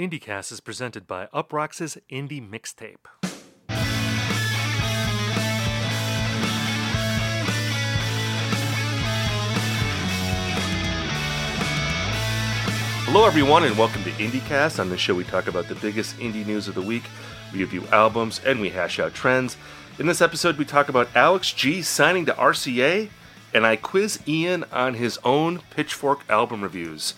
IndieCast is presented by Uproxx's Indie Mixtape. Hello, everyone, and welcome to IndieCast. On this show, we talk about the biggest indie news of the week, we review albums, and we hash out trends. In this episode, we talk about Alex G signing to RCA, and I quiz Ian on his own Pitchfork album reviews.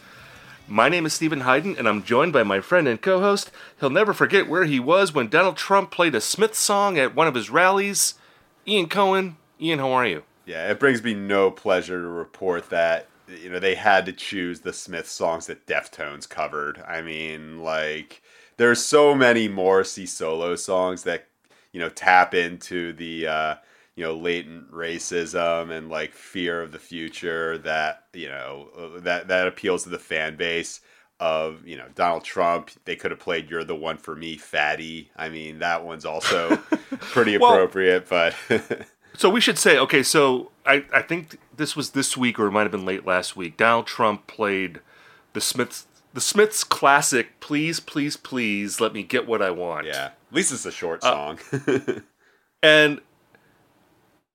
My name is Steven Hyden, and I'm joined by my friend and co host. He'll never forget where he was when Donald Trump played a Smith song at one of his rallies. Ian Cohen. Ian, how are you? Yeah, it brings me no pleasure to report that you know they had to choose the Smith songs that Deftones covered. I mean, like there's so many Morrissey solo songs that you know tap into the uh, you know latent racism and like fear of the future that you know uh, that that appeals to the fan base of you know Donald Trump. They could have played "You're the One for Me," Fatty. I mean, that one's also pretty Well- appropriate, but. So we should say, okay, so I, I think this was this week or it might have been late last week. Donald Trump played the Smiths the Smiths classic, Please, Please, Please Let Me Get What I Want. Yeah, at least it's a short Uh, song. And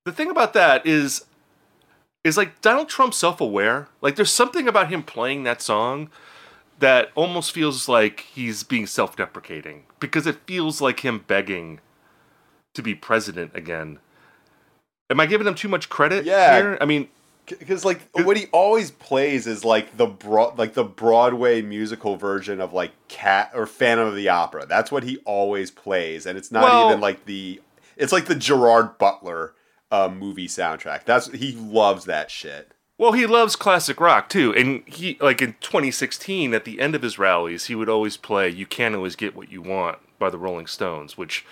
the thing about that is is like Donald Trump self-aware. Like there's something about him playing that song that almost feels like he's being self-deprecating because it feels like him begging to be president again. Am I giving him too much credit Yeah. here? I mean, because like what he always plays is like the broad like the broadway musical version of like cat or phantom of the opera that's what he always plays and it's not Well- even like the it's like the gerard butler uh, movie soundtrack that's he loves that shit Well, he loves classic rock too, and he like in 2016 at the end of his rallies, he would always play "You Can't Always Get What You Want" by the Rolling Stones, which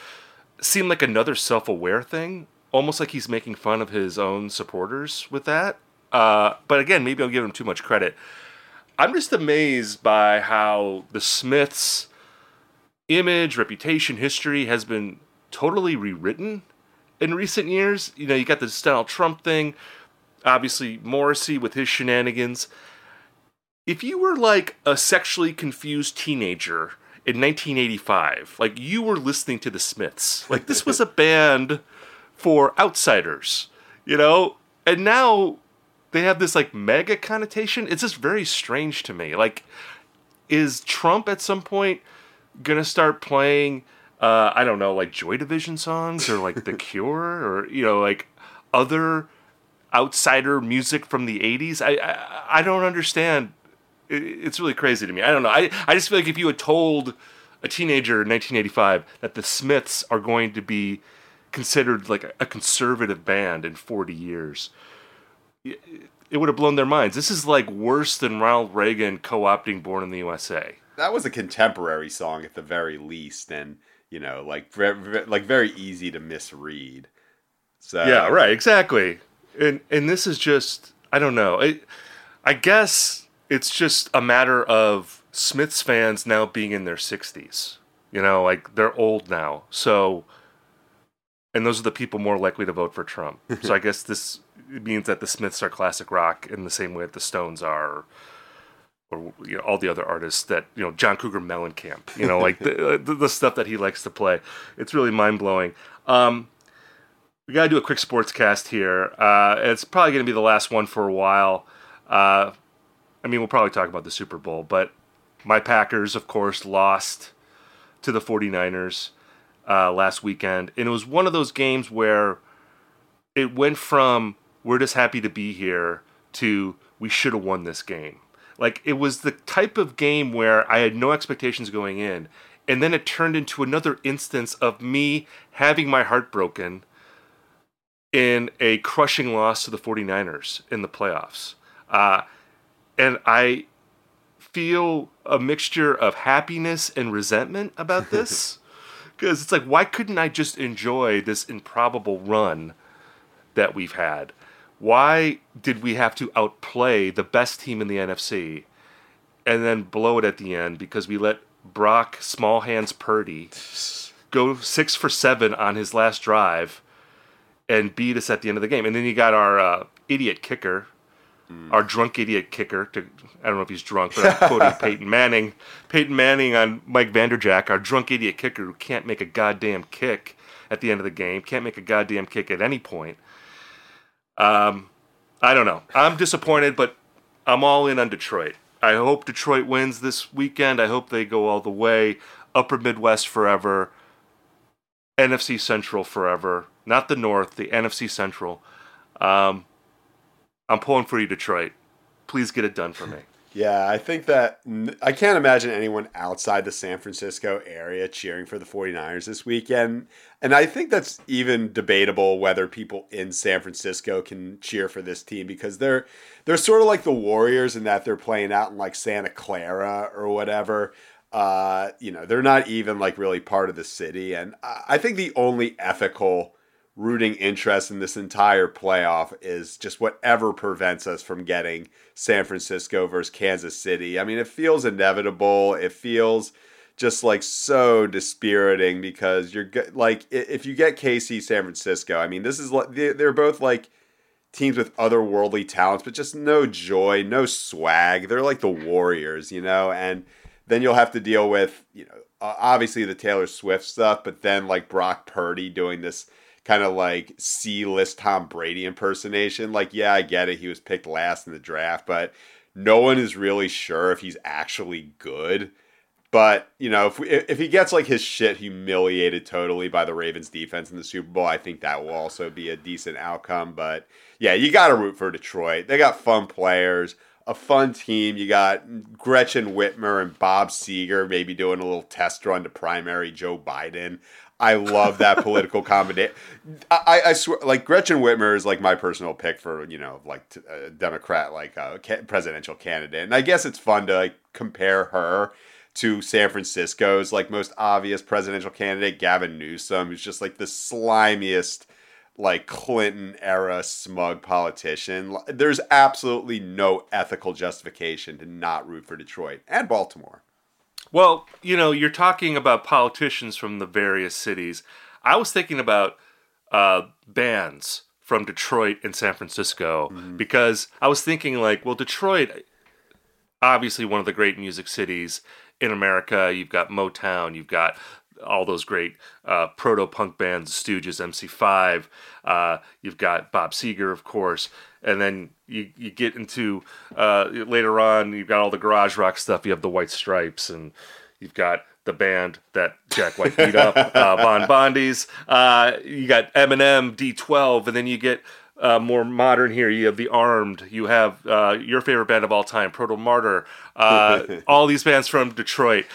seemed like another self-aware thing, almost like he's making fun of his own supporters with that. Uh, but again, maybe I'm giving him too much credit. I'm just amazed by how the Smiths' image, reputation, history has been totally rewritten in recent years. You know, you got this Donald Trump thing obviously Morrissey with his shenanigans. If you were like a sexually confused teenager in 1985, like you were listening to the Smiths, like this was a band for outsiders, you know? And now they have this like mega connotation. It's just very strange to me. Like, is Trump at some point gonna start playing uh, I don't know, like Joy Division songs or like The Cure or you know, like other outsider music from the 80s. I I, I don't understand. It, it's really crazy to me. I don't know. I, I just feel like if you had told a teenager in 1985 that the Smiths are going to be considered like a, conservative band in 40 years, it, it would have blown their minds. This is like worse than Ronald Reagan co-opting Born in the USA. that was a contemporary song at the very least and you know like very, like very easy to misread so Yeah, right, exactly. And and this is just I don't know. I I guess it's just a matter of Smiths fans now being in their 60s. You know, like they're old now. So and those are the people more likely to vote for Trump. so I guess this means that the Smiths are classic rock in the same way that the Stones are or you know, all the other artists that you know John Cougar Mellencamp, you know, like the, the the stuff that he likes to play. It's really mind blowing. Um, we got to do a quick sports cast here. Uh, it's probably going to be the last one for a while. Uh, I mean, we'll probably talk about the Super Bowl, but my Packers, of course, lost to the 49ers uh, last weekend. And it was one of those games where it went from we're just happy to be here to we should have won this game. Like, it was the type of game where I had no expectations going in. And then it turned into another instance of me having my heart broken in a crushing loss to the 49ers in the playoffs. Uh, and I feel a mixture of happiness and resentment about this. Because it's like, why couldn't I just enjoy this improbable run that we've had? Why did we have to outplay the best team in the NFC and then blow it at the end because we let Brock Small Hands Purdy go six for seven on his last drive and beat us at the end of the game. And then you got our uh, idiot kicker, Mm. Our drunk idiot kicker. To, I don't know if he's drunk, but I'm quoting Peyton Manning. Peyton Manning on Mike Vanderjagt, our drunk idiot kicker who can't make a goddamn kick at the end of the game, can't make a goddamn kick at any point. Um, I don't know. I'm disappointed, but I'm all in on Detroit. I hope Detroit wins this weekend. I hope they go all the way. Upper Midwest forever. NFC Central forever. Not the North, the NFC Central. Um, I'm pulling for you, Detroit. Please get it done for me. Yeah, I think that I can't imagine anyone outside the San Francisco area cheering for the 49ers this weekend. And I think that's even debatable whether people in San Francisco can cheer for this team because they're they're sort of like the Warriors in that they're playing out in like Santa Clara or whatever. Uh, you know, they're not even like really part of the city. And I think the only ethical rooting interest in this entire playoff is just whatever prevents us from getting San Francisco versus Kansas City. I mean, it feels inevitable. It feels just like so dispiriting because you're like if you get KC San Francisco, I mean, this is like they're both like teams with otherworldly talents, but just no joy, no swag. They're like the Warriors, you know, and then you'll have to deal with, you know, obviously the Taylor Swift stuff, but then like Brock Purdy doing this kind of like C list Tom Brady impersonation. Like, yeah, I get it. He was picked last in the draft, but no one is really sure if he's actually good. But you know, if we, if he gets like his shit humiliated totally by the Ravens defense in the Super Bowl, I think that will also be a decent outcome. But yeah, you got to root for Detroit. They got fun players, a fun team. You got Gretchen Whitmer and Bob Seger maybe doing a little test run to primary Joe Biden. I love that political comedy. I, I swear, like Gretchen Whitmer is like my personal pick for you know like a uh, Democrat like uh, a presidential candidate, and I guess it's fun to like compare her to San Francisco's like most obvious presidential candidate Gavin Newsom, who's just like the slimiest like Clinton era smug politician. There's absolutely no ethical justification to not root for Detroit and Baltimore. Well, you know, you're talking about politicians from the various cities. I was thinking about uh, bands from Detroit and San Francisco mm-hmm. because I was thinking, like, well, Detroit, obviously one of the great music cities in America. You've got Motown, you've got all those great uh, proto punk bands, Stooges, MC5. Uh, you've got Bob Seger, of course, and then you you get into uh, later on. You've got all the garage rock stuff. You have the White Stripes, and you've got the band that Jack White beat up, uh, Von Bondies. Uh, you got Eminem, D12, and then you get. Uh, more modern here. You have the Armed. You have uh, your favorite band of all time, Protomartyr. Uh, all these bands from Detroit.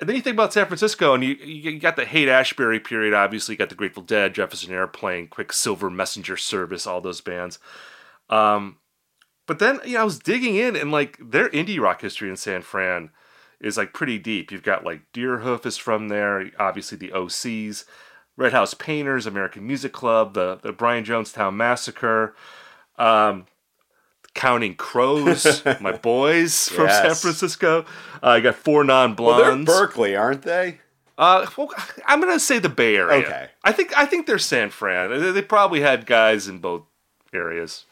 And then you think about San Francisco, and you you got the Haight Ashbury period. Obviously, you got the Grateful Dead, Jefferson Airplane, Quicksilver, Messenger Service, all those bands. Um, but then you know I was digging in, and like their indie rock history in San Fran is like pretty deep. You've got like Deerhoof is from there. Obviously, the OCs, Red House Painters, American Music Club, the the Brian Jonestown Massacre. Um, Counting Crows, my boys from yes. San Francisco. Uh, I got four non blondes. Well, they're Berkeley, aren't they? Uh, well, I'm gonna say the Bay Area. Okay. I think I think they're San Fran. They, they probably had guys in both areas,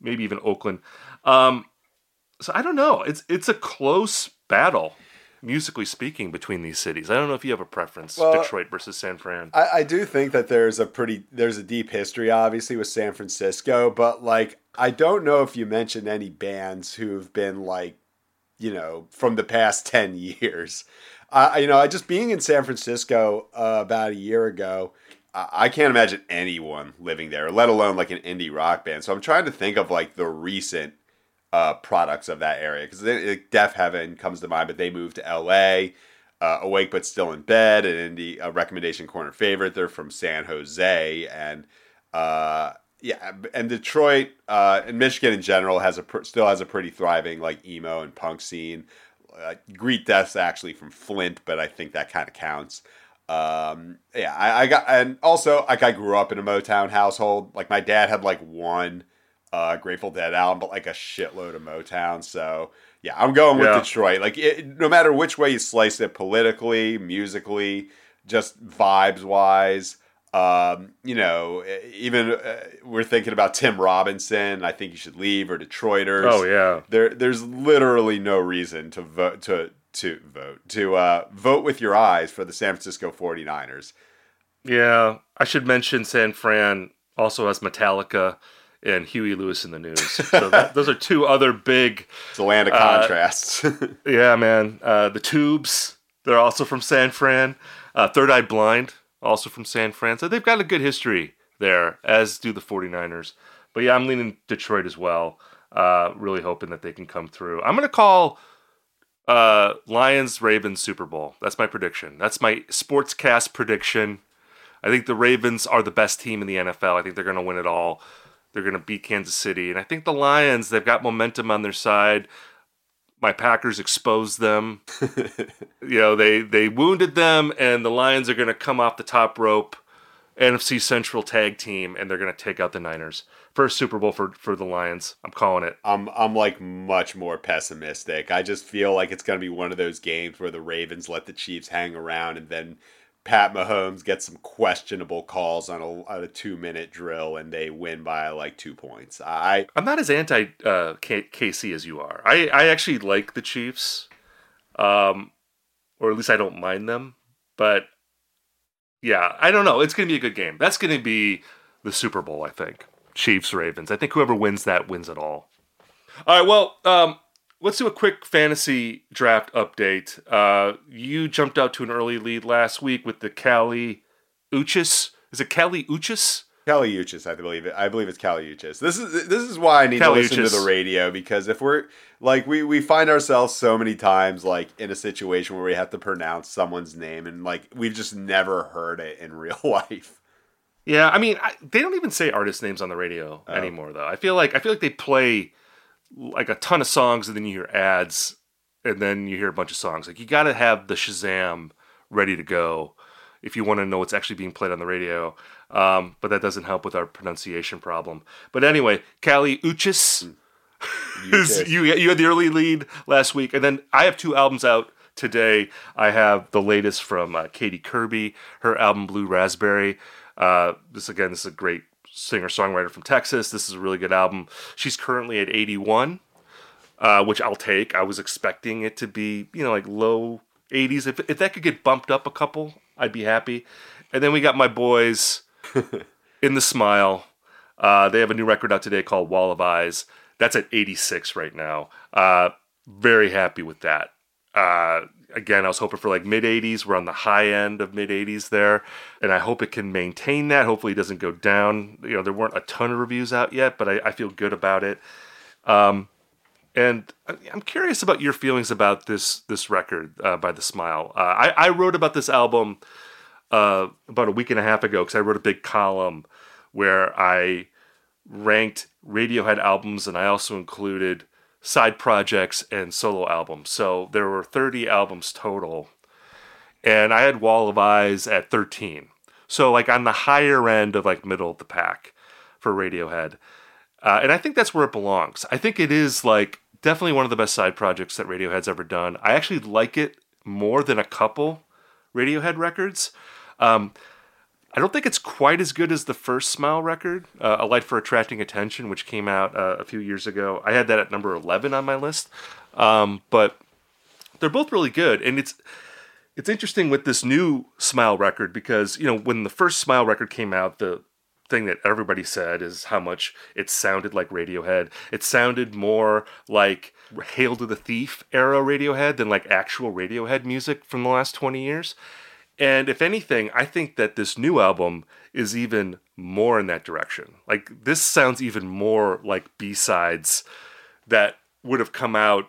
maybe even Oakland. Um, so I don't know. It's it's a close battle musically speaking between these cities. I don't know if you have a preference, well, Detroit versus San Fran. I, I, do think that there's a pretty there's a deep history, obviously, with San Francisco, but like I don't know if you mentioned any bands who've been like, you know, from the past ten years. I you know, I just being in San Francisco uh, about a year ago. I can't imagine anyone living there, let alone like an indie rock band. So I'm trying to think of like the recent uh, products of that area because Deafheaven comes to mind, but they moved to L.A. Uh, awakebutstillinbed, and indie a recommendation corner favorite. They're from San Jose, and uh, yeah, and Detroit uh, and Michigan in general has a pr- still has a pretty thriving like emo and punk scene. Uh, Greet Death's actually from Flint, but I think that kind of counts. Um, yeah, I, I got and also like I grew up in a Motown household. Like my dad had like one uh, Grateful Dead album, but like a shitload of Motown. So yeah, I'm going with yeah. Detroit. Like it, no matter which way you slice it, politically, musically, just vibes wise. Um, you know, even uh, we're thinking about Tim Robinson. I think he should leave or Detroiters. Oh yeah. There, there's literally no reason to vote to to vote to uh, vote with your eyes for the San Francisco 49ers. Yeah, I should mention San Fran also has Metallica and Huey Lewis and the News. So that, those are two other big. It's a land of contrasts. Uh, yeah, man. Uh, the Tubes, they're also from San Fran. Uh, Third Eye Blind, also from San Fran. So they've got a good history there, as do the 49ers. But yeah, I'm leaning Detroit as well. Uh, really hoping that they can come through. I'm going to call uh, Lions Ravens Super Bowl. That's my prediction. That's my sportscast prediction. I think the Ravens are the best team in the NFL. I think they're going to win it all. They're going to beat Kansas City. And I think the Lions, they've got momentum on their side. My Packers exposed them. you know, they they wounded them and the Lions are going to come off the top rope. NFC Central tag team and they're going to take out the Niners. First Super Bowl for for the Lions. I'm calling it. I'm I'm like much more pessimistic. I just feel like it's going to be one of those games where the Ravens let the Chiefs hang around and then Pat Mahomes gets some questionable calls on a, on a two minute drill and they win by like two points. I I'm not as anti uh, K- KC as you are. I I actually like the Chiefs, um, or at least I don't mind them. But yeah, I don't know. It's gonna be a good game. That's gonna be the Super Bowl. I think Chiefs Ravens. I think whoever wins that wins it all. All right. Well, um, let's do a quick fantasy draft update. Uh, you jumped out to an early lead last week with the Kali Uchis. Is it Kali Uchis? Kali Uchis, I believe it. I believe it's Kali Uchis. This is this is why I need Kali to listen Uchis. to the radio because if we're like we we find ourselves so many times like in a situation where we have to pronounce someone's name and like we've just never heard it in real life. Yeah, I mean, I, they don't even say artist names on the radio Oh. anymore, though. I feel like I feel like they play like a ton of songs, and then you hear ads, and then you hear a bunch of songs. Like you got to have the Shazam ready to go if you want to know what's actually being played on the radio. Um, but that doesn't help with our pronunciation problem. But anyway, Kali Uchis, is- you you had the early lead last week, and then I have two albums out today. I have the latest from uh, Katy Kirby, her album Blue Raspberry. Uh, this again, this is a great singer songwriter from Texas. This is a really good album. She's currently at 81, uh, which I'll take. I was expecting it to be you know like low 80s. If if that could get bumped up a couple, I'd be happy. And then we got my boys in the Smile. Uh, they have a new record out today called Wall of Eyes. That's at 86 right now. Uh, very happy with that. Again, I was hoping for like mid 80s. We're on the high end of mid 80s there, and I hope it can maintain that. Hopefully, it doesn't go down. You know, there weren't a ton of reviews out yet, but I, I feel good about it. Um, and I'm curious about your feelings about this this record uh, by The Smile. Uh, I, I wrote about this album uh, about a week and a half ago because I wrote a big column where I ranked Radiohead albums and I also included side projects and solo albums. So there were 30 albums total. And I had Wall of Eyes at 13. So like on the higher end of like middle of the pack for Radiohead. Uh, and I think that's where it belongs. I think it is like definitely one of the best side projects that Radiohead's ever done. I actually like it more than a couple Radiohead records. Um, I don't think it's quite as good as the first Smile record, uh, A Light for Attracting Attention, which came out uh, a few years ago. I had that at number 11 on my list. Um, but they're both really good. And it's it's interesting with this new Smile record because, you know, when the first Smile record came out, the thing that everybody said is how much it sounded like Radiohead. It sounded more like Hail to the Thief era Radiohead than like actual Radiohead music from the last 20 years. And if anything, I think that this new album is even more in that direction. Like this sounds even more like B-sides that would have come out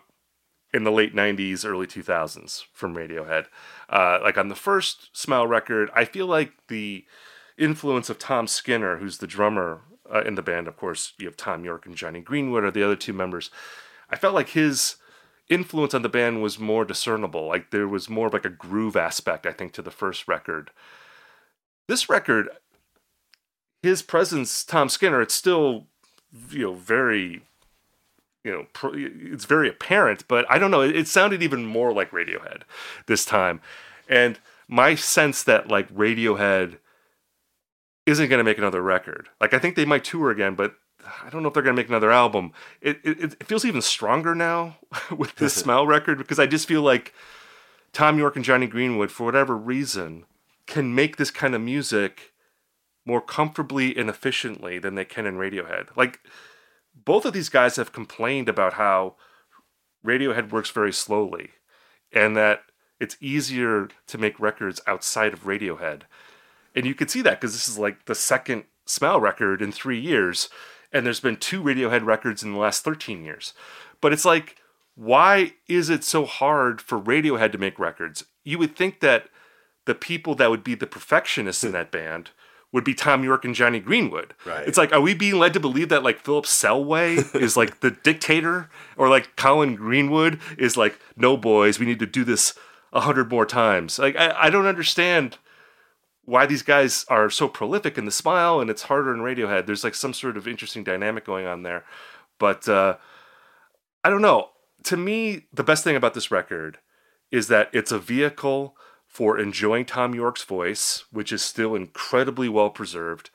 in the late 90s, early 2000s from Radiohead. Uh, like on the first Smile record, I feel like the influence of Tom Skinner, who's the drummer uh, in the band, of course, you have Thom Yorke and Jonny Greenwood are the other two members. I felt like his influence on the band was more discernible. Like there was more of like a groove aspect, I think, to the first record. This record, his presence, Tom Skinner, it's still, you know, very, you know, pr- it's very apparent. But I don't know. It, it sounded even more like Radiohead this time, and my sense that like Radiohead isn't going to make another record. Like I think they might tour again, but I don't know if they're going to make another album. It, it, it feels even stronger now with this Smile record because I just feel like Thom Yorke and Jonny Greenwood, for whatever reason, can make this kind of music more comfortably and efficiently than they can in Radiohead. Like both of these guys have complained about how Radiohead works very slowly and that it's easier to make records outside of Radiohead. And you can see that because this is like the second Smile record in three years, and there's been two Radiohead records in the last 13 years. But it's like, why is it so hard for Radiohead to make records? You would think that the people that would be the perfectionists in hmm. that band would be Thom Yorke and Jonny Greenwood. Right. It's like, are we being led to believe that like Philip Selway is like the dictator, or like Colin Greenwood is like, no boys, we need to do this a hundred more times. Like, I, I don't understand why these guys are so prolific in the Smile, and it's harder in Radiohead. There's like some sort of interesting dynamic going on there, but uh, I don't know. To me, the best thing about this record is that it's a vehicle for enjoying Thom Yorke's voice, which is still incredibly well preserved,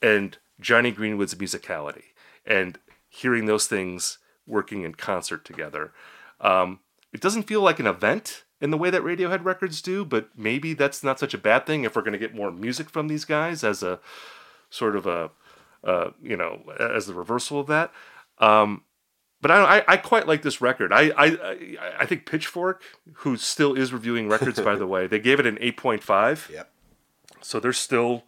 and Jonny Greenwood's musicality, and hearing those things working in concert together. Um, it doesn't feel like an event in the way that Radiohead records do, but maybe that's not such a bad thing if we're going to get more music from these guys as a sort of a, uh, you know, as the reversal of that. Um, but I, I, I quite like this record. I, I I think Pitchfork, who still is reviewing records by the way, they gave it an eight point five. Yep. So they're still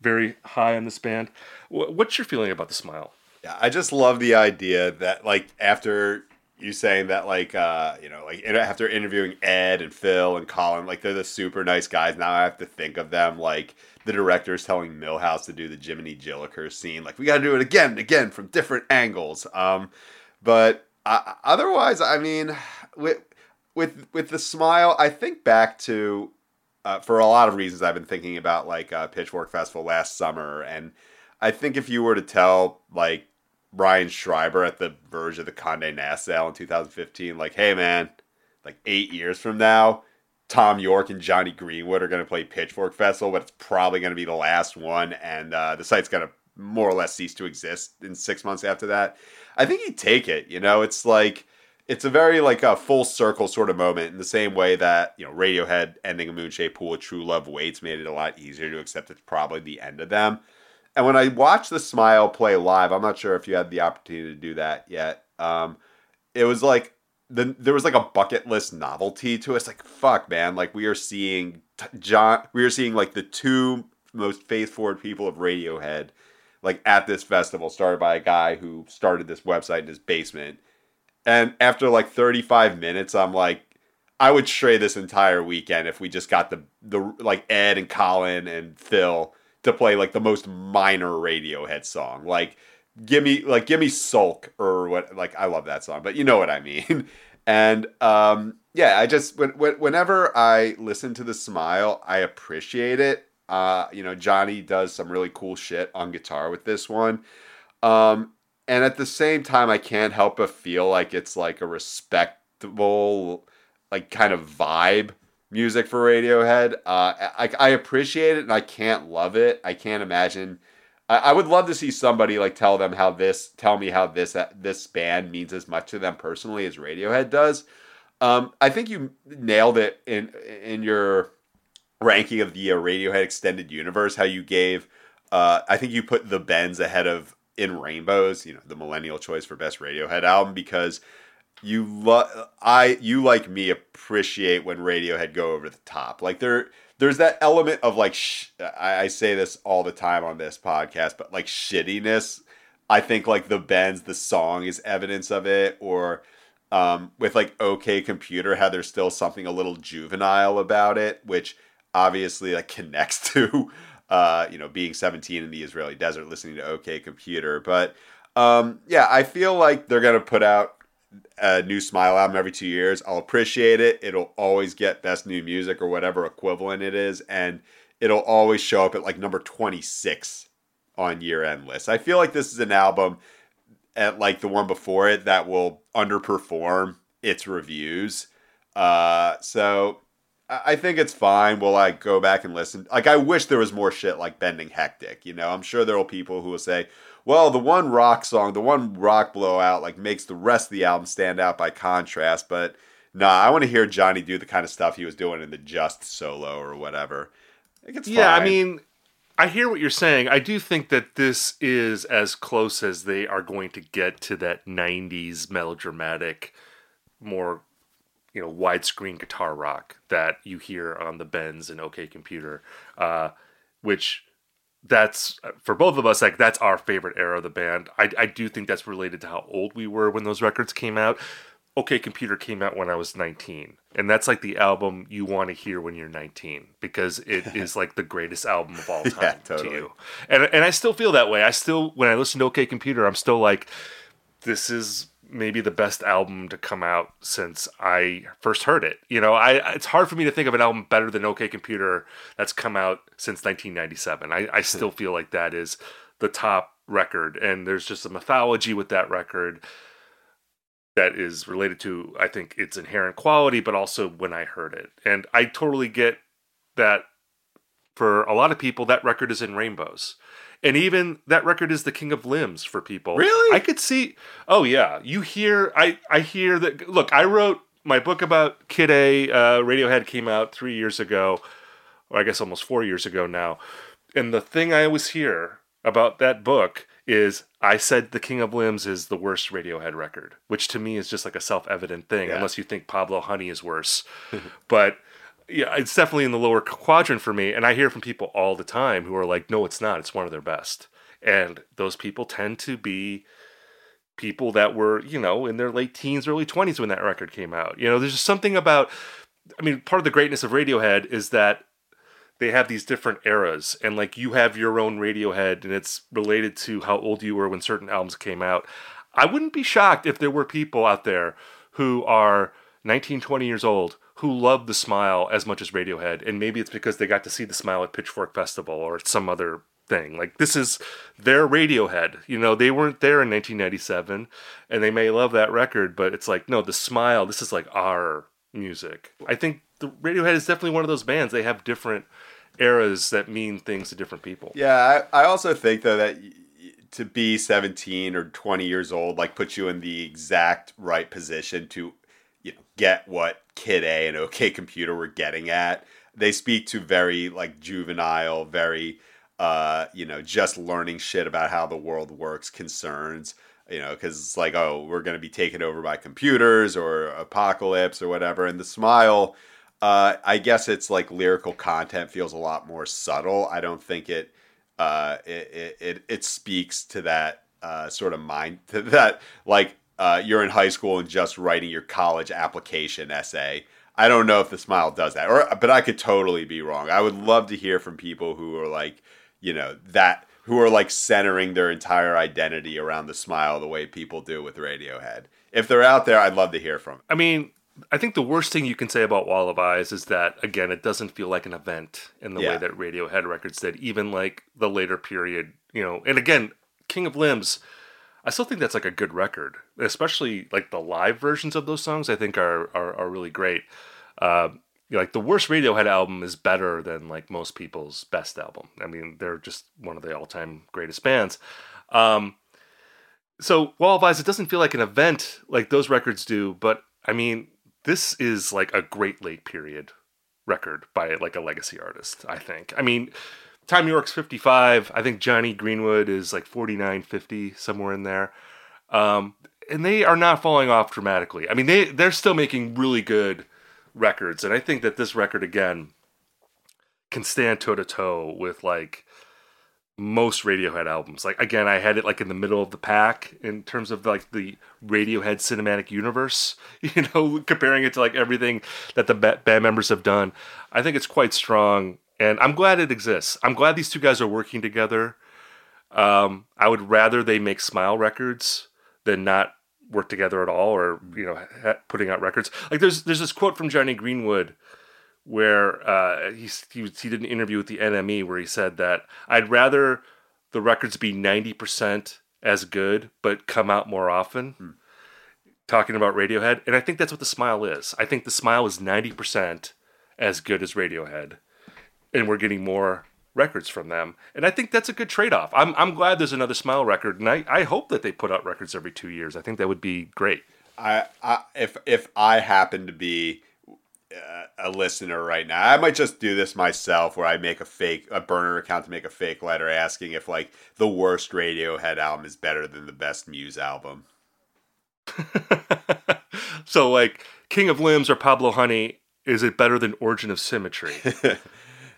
very high on this band. What's your feeling about the Smile? Yeah, I just love the idea that like after you saying that like uh you know like after interviewing Ed and Phil and Colin like they're the super nice guys. Now I have to think of them like the directors telling Milhouse to do the Jiminy Jilliker scene. Like we got to do it again and again from different angles. Um but otherwise, I mean, with with with the smile, I think back to uh, for a lot of reasons. I've been thinking about like uh, Pitchfork Festival last summer, and I think if you were to tell like Ryan Schreiber at the verge of the Condé Nast sale in 2015, like, hey man, like eight years from now, Thom Yorke and Jonny Greenwood are going to play Pitchfork Festival, but it's probably going to be the last one, and uh, the site's going to more or less cease to exist in six months after that. I think he'd take it. You know, it's like it's a very like a full circle sort of moment in the same way that you know Radiohead ending a Moon Shaped Pool True Love Waits made it a lot easier to accept it's probably the end of them. And when I watched the Smile play live, I'm not sure if you had the opportunity to do that yet. Um, it was like the, there was like a bucket list novelty to us. Like fuck, man! Like we are seeing John, we are seeing like the two most faith forward people of Radiohead like at this festival started by a guy who started this website in his basement. And after like 35 minutes, I'm like, I would trade this entire weekend if we just got the the like Ed and Colin and Phil to play like the most minor Radiohead song. Like give me like give me Sulk or what like I love that song, but you know what I mean. and um yeah, I just when, whenever I listen to the Smile, I appreciate it uh, you know, Jonny does some really cool shit on guitar with this one. Um, and at the same time, I can't help but feel like it's like a respectable, like kind of vibe music for Radiohead. Uh, I, I appreciate it and I can't love it. I can't imagine. I, I would love to see somebody like tell them how this, tell me how this this band means as much to them personally as Radiohead does. Um, I think you nailed it in in your ranking of the uh, Radiohead extended universe, how you gave, uh, I think you put the Bends ahead of In Rainbows, you know, the millennial choice for best Radiohead album because you love I you like me appreciate when Radiohead go over the top. Like there there's that element of like sh- I, I say this all the time on this podcast, but like shittiness. I think like the Bends, the song is evidence of it, or um, with like OK Computer, how there's still something a little juvenile about it, which obviously like connects to uh, you know being 17 in the Israeli desert listening to OK Computer. But um, yeah, I feel like they're gonna put out a new Smile album every two years. I'll appreciate it. It'll always get best new music or whatever equivalent it is, and it'll always show up at like number 26 on year end lists. I feel like this is an album at like the one before it that will underperform its reviews. Uh, so I think it's fine. Will I go back and listen? Like, I wish there was more shit like Bending Hectic. You know, I'm sure there are people who will say, well, the one rock song, the one rock blowout, like makes the rest of the album stand out by contrast. But nah, I want to hear Jonny do the kind of stuff he was doing in the Just solo or whatever. I think it's Yeah, I mean, I hear what you're saying. I do think that this is as close as they are going to get to that 90s melodramatic, more, you know, widescreen guitar rock that you hear on the Bends and OK Computer, uh, which that's uh, for both of us like that's our favorite era of the band. I, I do think that's related to how old we were when those records came out. OK Computer came out when i was 19 and that's like the album you want to hear when you're 19 because it is like the greatest album of all time Yeah, to you. And, and i still feel that way. I still when i listen to OK Computer i'm still like this is maybe the best album to come out since I first heard it. You know, I it's hard for me to think of an album better than OK Computer that's come out since 1997. I, I still feel like that is the top record, and there's just a mythology with that record that is related to I think its inherent quality, but also when I heard it, and I totally get that. For a lot of people, that record is in rainbows. And even that record is the king of limbs for people. Really? I could see. Oh yeah, you hear. I I hear that. Look, I wrote my book about Kid A. Uh, Radiohead came out three years ago, or I guess almost four years ago now. And the thing I always hear about that book is I said the King of Limbs is the worst Radiohead record, which to me is just like a self-evident thing, Yeah. unless you think Pablo Honey is worse. but yeah, it's definitely in the lower quadrant for me. And I hear from people all the time who are like, no, it's not. It's one of their best. And those people tend to be people that were, you know, in their late teens, early 20s when that record came out. You know, there's just something about, I mean, part of the greatness of Radiohead is that they have these different eras and like you have your own Radiohead and it's related to how old you were when certain albums came out. I wouldn't be shocked if there were people out there who are 19, 20 years old who love the smile as much as Radiohead and maybe it's because they got to see the smile at Pitchfork Festival or at some other thing. Like this is their Radiohead. You know, they weren't there in 1997 and they may love that record, but it's like no, the smile, this is like our music. I think the Radiohead is definitely one of those bands. They have different eras that mean things to different people. Yeah, I, I also think though that y- to be 17 or 20 years old like puts you in the exact right position to get what Kid A and OK Computer were getting at. They speak to very like juvenile, very uh, you know, just learning shit about how the world works concerns. You know, because it's like, oh, we're going to be taken over by computers or apocalypse or whatever. And the smile, uh, I guess it's like lyrical content feels a lot more subtle. I don't think it uh, it, it, it it speaks to that uh, sort of mind to that like uh, you're in high school and just writing your college application essay. I don't know if the smile does that, or but I could totally be wrong. I would love to hear from people who are like, you know, that who are like centering their entire identity around the smile the way people do with Radiohead. If they're out there, I'd love to hear from. 'em. I mean, I think the worst thing you can say about Wall of Eyes is that again, it doesn't feel like an event in the Yeah. way that Radiohead records did. Even like the later period, you know. And again, King of Limbs, I still think that's like a good record, especially like the live versions of those songs. I think are are, are really great. Uh, like the worst Radiohead album is better than like most people's best album. I mean, they're just one of the all time greatest bands. Um, so Wall of Eyes, it doesn't feel like an event like those records do, but I mean, this is like a Great Lake period record by like a legacy artist. I think. I mean, Thom Yorke's fifty five. I think Jonny Greenwood is like 49, 50, somewhere in there. Um, and they are not falling off dramatically. I mean, they they're still making really good records, and I think that this record again can stand toe to toe with like most Radiohead albums. Like again, I had it like in the middle of the pack in terms of like the Radiohead cinematic universe. You know, comparing it to like everything that the band members have done. I think it's quite strong, and I'm glad it exists. I'm glad these two guys are working together. Um, I would rather they make Smile records than not work together at all, or you know, ha- putting out records. Like there's there's this quote from Jonny Greenwood where uh, he, he he did an interview with the NME where he said that I'd rather the records be ninety percent as good but come out more often. Talking about Radiohead, and I think that's what the Smile is. I think the Smile is ninety percent as good as Radiohead, and we're getting more records from them. And I think that's a good trade off. I'm, I'm glad there's another Smile record, and I, I hope that they put out records every two years. I think that would be great. I, I if if I happen to be uh, a listener right now, I might just do this myself, where I make a fake a burner account to make a fake letter asking if like the worst Radiohead album is better than the best Muse album. so like King of Limbs or Pablo Honey, is it better than Origin of Symmetry?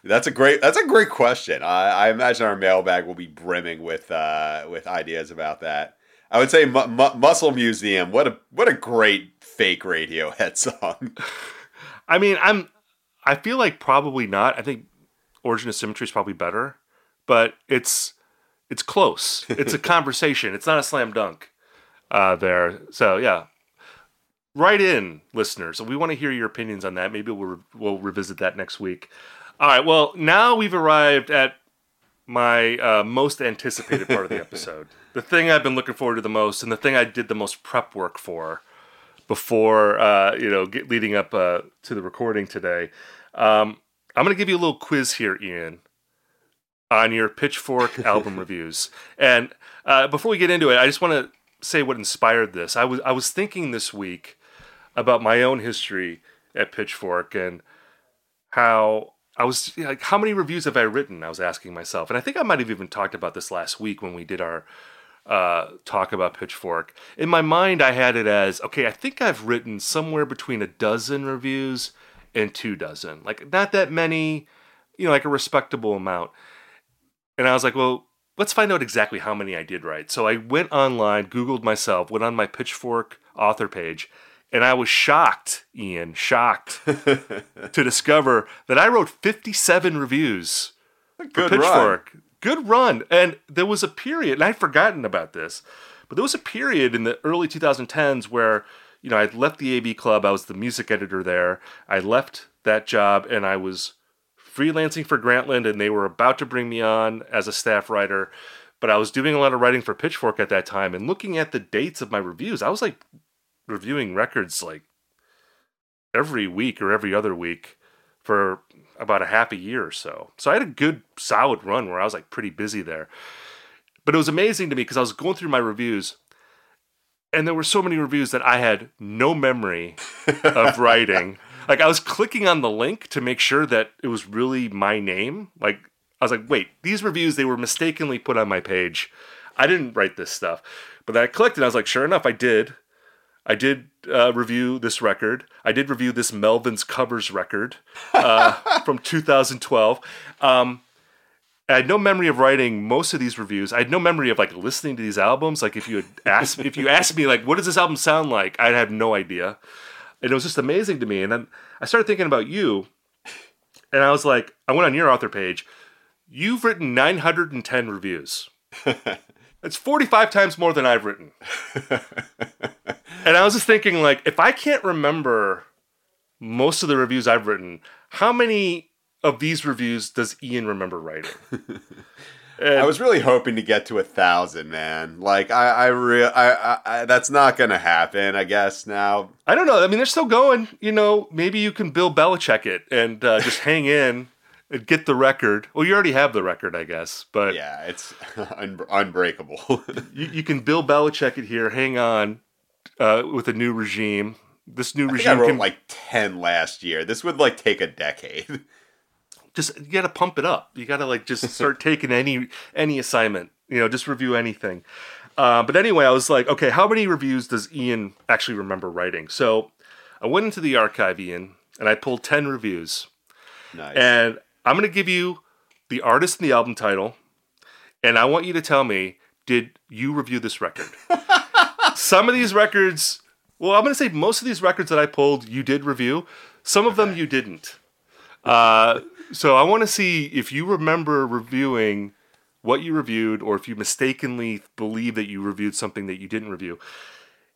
That's a great. That's a great question. I, I imagine our mailbag will be brimming with uh, with ideas about that. I would say mu- mu- Muscle Museum. What a what a great fake Radiohead song. I mean, I'm. I feel like probably not. I think Origin of Symmetry is probably better, but it's it's close. It's a conversation. It's not a slam dunk uh, there. So yeah, write in, listeners. We want to hear your opinions on that. Maybe we'll re- we'll revisit that next week. All right. Well, now we've arrived at my uh, most anticipated part of the episode. the thing I've been looking forward to the most, and the thing I did the most prep work for before, uh, you know, get, leading up uh, to the recording today. Um, I'm going to give you a little quiz here, Ian, on your Pitchfork album reviews. And uh, before we get into it, I just want to say what inspired this. I was I was thinking this week about my own history at Pitchfork and how I was like, how many reviews have I written? I was asking myself, and I think I might have even talked about this last week when we did our uh, talk about Pitchfork. In my mind, I had it as okay. I think I've written somewhere between a dozen reviews and two dozen, like not that many, you know, like a respectable amount. And I was like, well, let's find out exactly how many I did write. So I went online, Googled myself, went on my Pitchfork author page, and I was shocked, Ian, shocked to discover that I wrote 57 reviews Good for Pitchfork. Run. Good run. And there was a period, and I'd forgotten about this, but there was a period in the early 2010s where, you know, I'd left the AV Club. I was the music editor there. I left that job and I was freelancing for Grantland, and they were about to bring me on as a staff writer. But I was doing a lot of writing for Pitchfork at that time, and looking at the dates of my reviews, I was like reviewing records like every week or every other week for about a half a year or so. So I had a good solid run where I was like pretty busy there. But it was amazing to me because I was going through my reviews and there were so many reviews that I had no memory of writing. Like I was clicking on the link to make sure that it was really my name. Like I was like, wait, these reviews they were mistakenly put on my page. I didn't write this stuff. But then I clicked and I was like, sure enough, I did. I did uh, review this record. I did review this Melvins covers record uh, from 2012. Um, I had no memory of writing most of these reviews. I had no memory of like listening to these albums. Like if you had asked, if you asked me like, what does this album sound like? I'd have no idea. And it was just amazing to me. And then I started thinking about you, and I was like, I went on your author page. You've written 910 reviews. That's 45 times more than I've written. and I was just thinking, like, if I can't remember most of the reviews I've written, how many of these reviews does Ian remember writing? And I was really hoping to get to a thousand, man. Like I, I, re- I, I, I, that's not gonna happen. I guess now. I don't know. I mean, they're still going. You know, maybe you can Bill Belichick it and uh, just hang in and get the record. Well, you already have the record, I guess. But yeah, it's un- unbreakable. you, you can Bill Belichick it here. Hang on, uh, with a new regime. This new I regime I wrote can like ten last year. This would like take a decade. just you got to pump it up. You got to like just start taking any any assignment. You know, just review anything. Uh, but anyway, I was like, okay, how many reviews does Ian actually remember writing? So I went into the archive, Ian, and I pulled ten reviews. Nice. And I'm to give you the artist and the album title, and I want you to tell me, did you review this record? Some of these records, well, I'm going to say most of these records that I pulled, you did review. Some of them you didn't. Uh, so I want to see if you remember reviewing what you reviewed, or if you mistakenly believe that you reviewed something that you didn't review.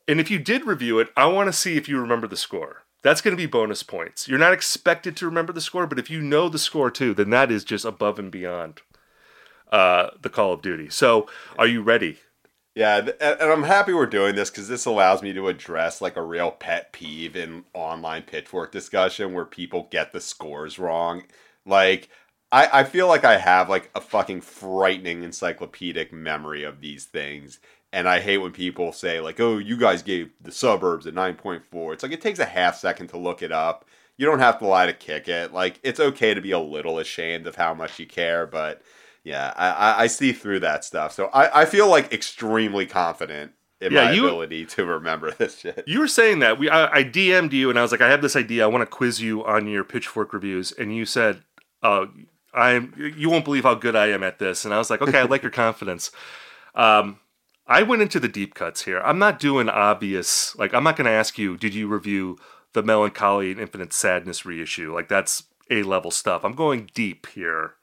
And if you did review it, I want to see if you remember the score. That's going to be bonus points. You're not expected to remember the score, but if you know the score too, then that is just above and beyond uh, the Call of Duty. So, are you ready? Yeah, and I'm happy we're doing this because this allows me to address like a real pet peeve in online pitchfork discussion where people get the scores wrong. Like, I, I feel like I have like a fucking frightening encyclopedic memory of these things. And I hate when people say, like, oh, you guys gave the suburbs a 9.4. It's like it takes a half second to look it up. You don't have to lie to kick it. Like, it's okay to be a little ashamed of how much you care, but yeah, I, I, see through that stuff. So I, I feel like extremely confident in Yeah, my you- ability to remember this shit. You were saying that we I, I DM'd you and I was like, I have this idea. I want to quiz you on your pitchfork reviews, and you said, "Uh, I'm you won't believe how good I am at this." And I was like, "Okay, I like your confidence." Um, I went into the deep cuts here. I'm not doing obvious. Like, I'm not going to ask you, did you review the Mellon Collie and Infinite Sadness reissue? Like, that's a level stuff. I'm going deep here.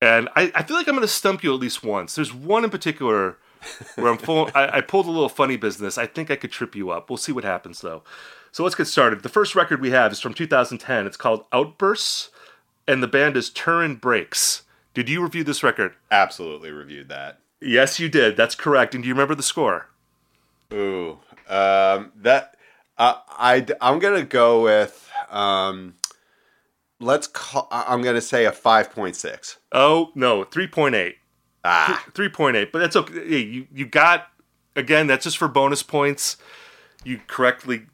And I, I feel like I'm going to stump you at least once. There's one in particular where I'm full. I, I pulled a little funny business. I think I could trip you up. We'll see what happens though. So let's get started. The first record we have is from 2010. It's called Outbursts, and the band is Turin Brakes. Did you review this record? Absolutely reviewed that. Yes, you did. That's correct. And do you remember the score? Ooh, um, that uh, I I'm gonna go with um, let's call. I'm gonna say a five point six. Oh no, 3.8. Ah, 3.8. But that's okay. You you got again. That's just for bonus points. You correctly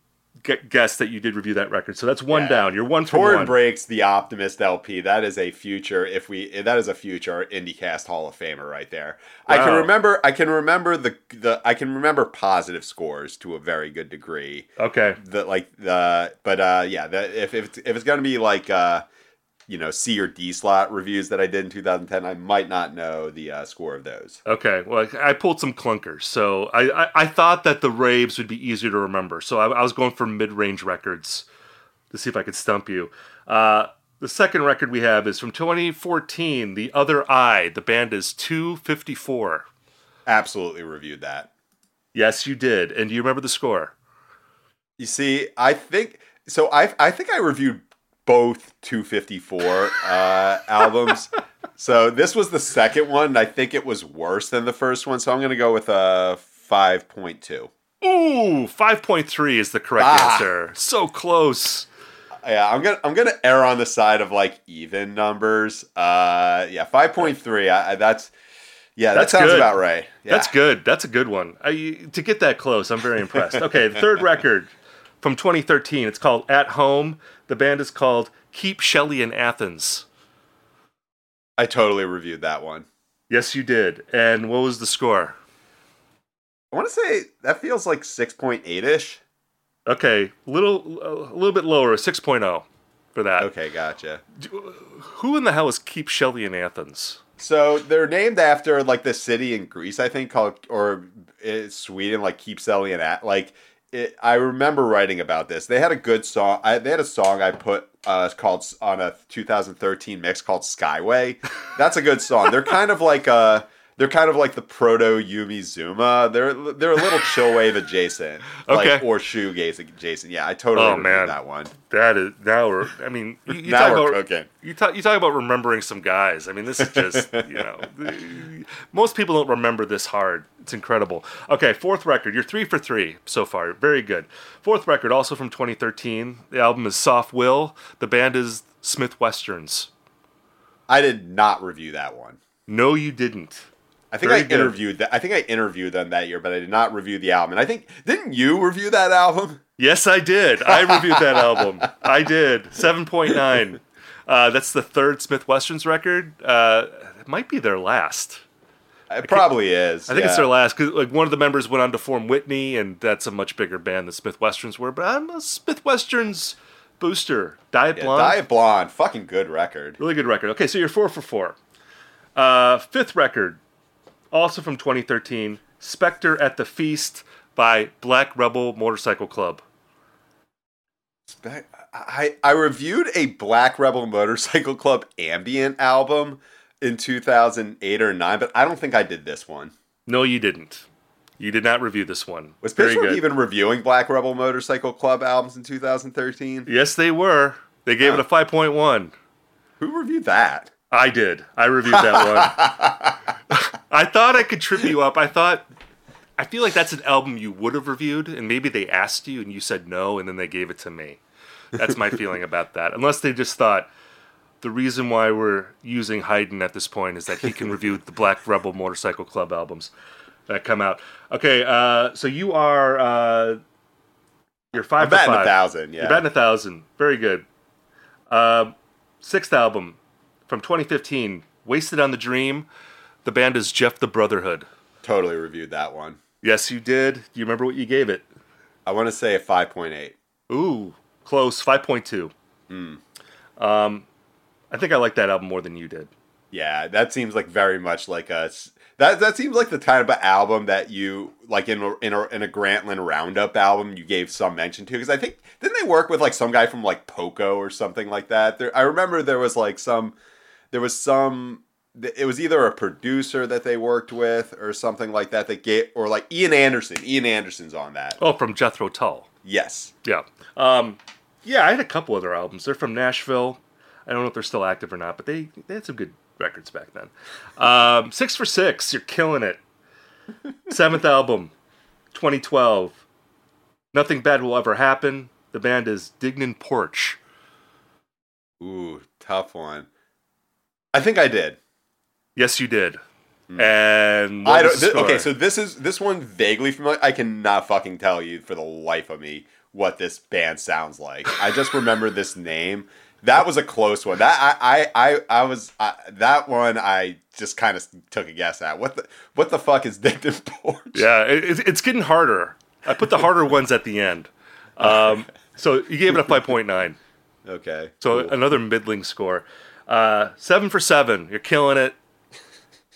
gu- guessed that you did review that record. So that's one Yeah. down. You're one for Torn one. breaks the Optimist LP. That is a future. If we that is a future IndieCast Hall of Famer right there. I can remember. I can remember the the. I can remember positive scores to a very good degree. Okay. the like the but uh yeah the, if if it's, if it's gonna be like uh you know C or D slot reviews that I did in 2010, I might not know the uh, score of those. Okay, well, I I pulled some clunkers, so I, I, I thought that the raves would be easier to remember, so I, I was going for mid-range records to see if I could stump you. Uh, the second record we have is from 2014, The Other I. The band is 254. Absolutely reviewed that. Yes, you did. And do you remember the score? You see, I think so. I I think I reviewed both 254 uh, albums. So this was the second one. I think it was worse than the first one. So I'm gonna go with a 5.2. Ooh, 5.3 is the correct Ah. answer. So close. Yeah, I'm gonna I'm gonna err on the side of like even numbers. Uh, yeah, 5.3. I, I, that's yeah, that That's sounds good. about right. Yeah. That's good. That's a good one. I, to get that close, I'm very impressed. Okay, the third record from 2013. It's called At Home. The band is called Keep Shelly in Athens. I totally reviewed that one. Yes, you did. And what was the score? I want to say that feels like 6.8 ish. Okay, little a little bit lower, 6.0 for that. Okay, gotcha. Who in the hell is Keep Shelly in Athens? So they're named after like the city in Greece, I think, called or uh, Sweden, like Keep Selling at. Like it, I remember writing about this. They had a good song. I, they had a song I put uh, called on a 2013 mix called Skyway. That's a good song. They're kind of like uh they're kind of like the proto Yumi Zouma. They're they're a little chillwave adjacent, like Okay. or shoegaze adjacent. Yeah, I totally Oh, man. that one. That is now we're. I mean, you, you now talk we're about cooking. you talk you talk about remembering some guys. I mean, this is just you know, most people don't remember this hard. It's incredible. Okay, fourth record. You're three for three so far. Very good. Fourth record, also from 2013. The album is Soft Will. The band is Smith Westerns. I did not review that one. No, you didn't. I think Very I good. interviewed that. I think I interviewed them that year, but I did not review the album. And I think didn't you review that album? Yes, I did. I reviewed that album. I did. 7.9. Uh, that's the third Smith Westerns record. Uh, it might be their last. It probably is. I think it's their last because like one of the members went on to form Whitney, and that's a much bigger band than Smith Westerns were. But I'm a Smith Westerns booster. Dye It Yeah, Blonde, Dye It Blonde, fucking good record. really good record. Okay, so you're four for four. Uh, fifth record, also from 2013, Spectre at the Feast by Black Rebel Motorcycle Club. Spe- I I reviewed a Black Rebel Motorcycle Club ambient album in 2008 or 9, but I don't think I did this one. No, you didn't. You did not review this one. Was good. even reviewing Black Rebel Motorcycle Club albums in 2013? Yes, they were. They gave Huh. it a 5.1. Who reviewed that? I did. I reviewed that one. I thought I could trip you up. I thought I feel like that's an album you would have reviewed, and maybe they asked you and you said no, and then they gave it to me. That's my feeling about that. Unless they just thought the reason why we're using Hyden at this point is that he can review the Black Rebel Motorcycle Club albums that come out. Okay, uh, so you are uh, you're 5 I'm batting five. a thousand. Yeah. You're batting a thousand. Very good. Um sixth album from 2015, "Wasted on the Dream." The band is Jeff the Brotherhood. totally reviewed that one. Yes, you did. Do you remember what you gave it? I want to say a five point eight. Ooh, close. Five point two. Um, I think I like that album more than you did. Yeah, that seems like very much like a s- that. That seems like the type of album that you like in a, in a, in a Grantland Roundup album you gave some mention to because I think didn't they work with like some guy from like Poco or something like that? There, I remember there was like some there was some it was either a producer that they worked with or something like that that gave or like Ian Anderson. Ian Anderson's on that. Oh, from Jethro Tull. Yes. Yeah. Um, yeah, I had a couple other albums. They're from Nashville. I don't know if they're still active or not, but they, they had some good records back then. Um, six for six. You're killing it. Seventh album, 2012. Nothing bad will ever happen. The band is Dignan Porch. Ooh, tough one. I think I did. Yes, you did. And Hmm. I don't. Th- okay, so this is this one vaguely familiar. I cannot fucking tell you for the life of me what this band sounds like. I just remember this name. That was a close one. That I I I, I was I, that one. I just kind of took a guess at what the what the fuck is Dignan Porch? Yeah, it, it's- it's getting harder. I put the harder ones at the end. Um, so you gave it a 5.9. Okay. So cool. another middling score. Uh, seven for seven. You're killing it.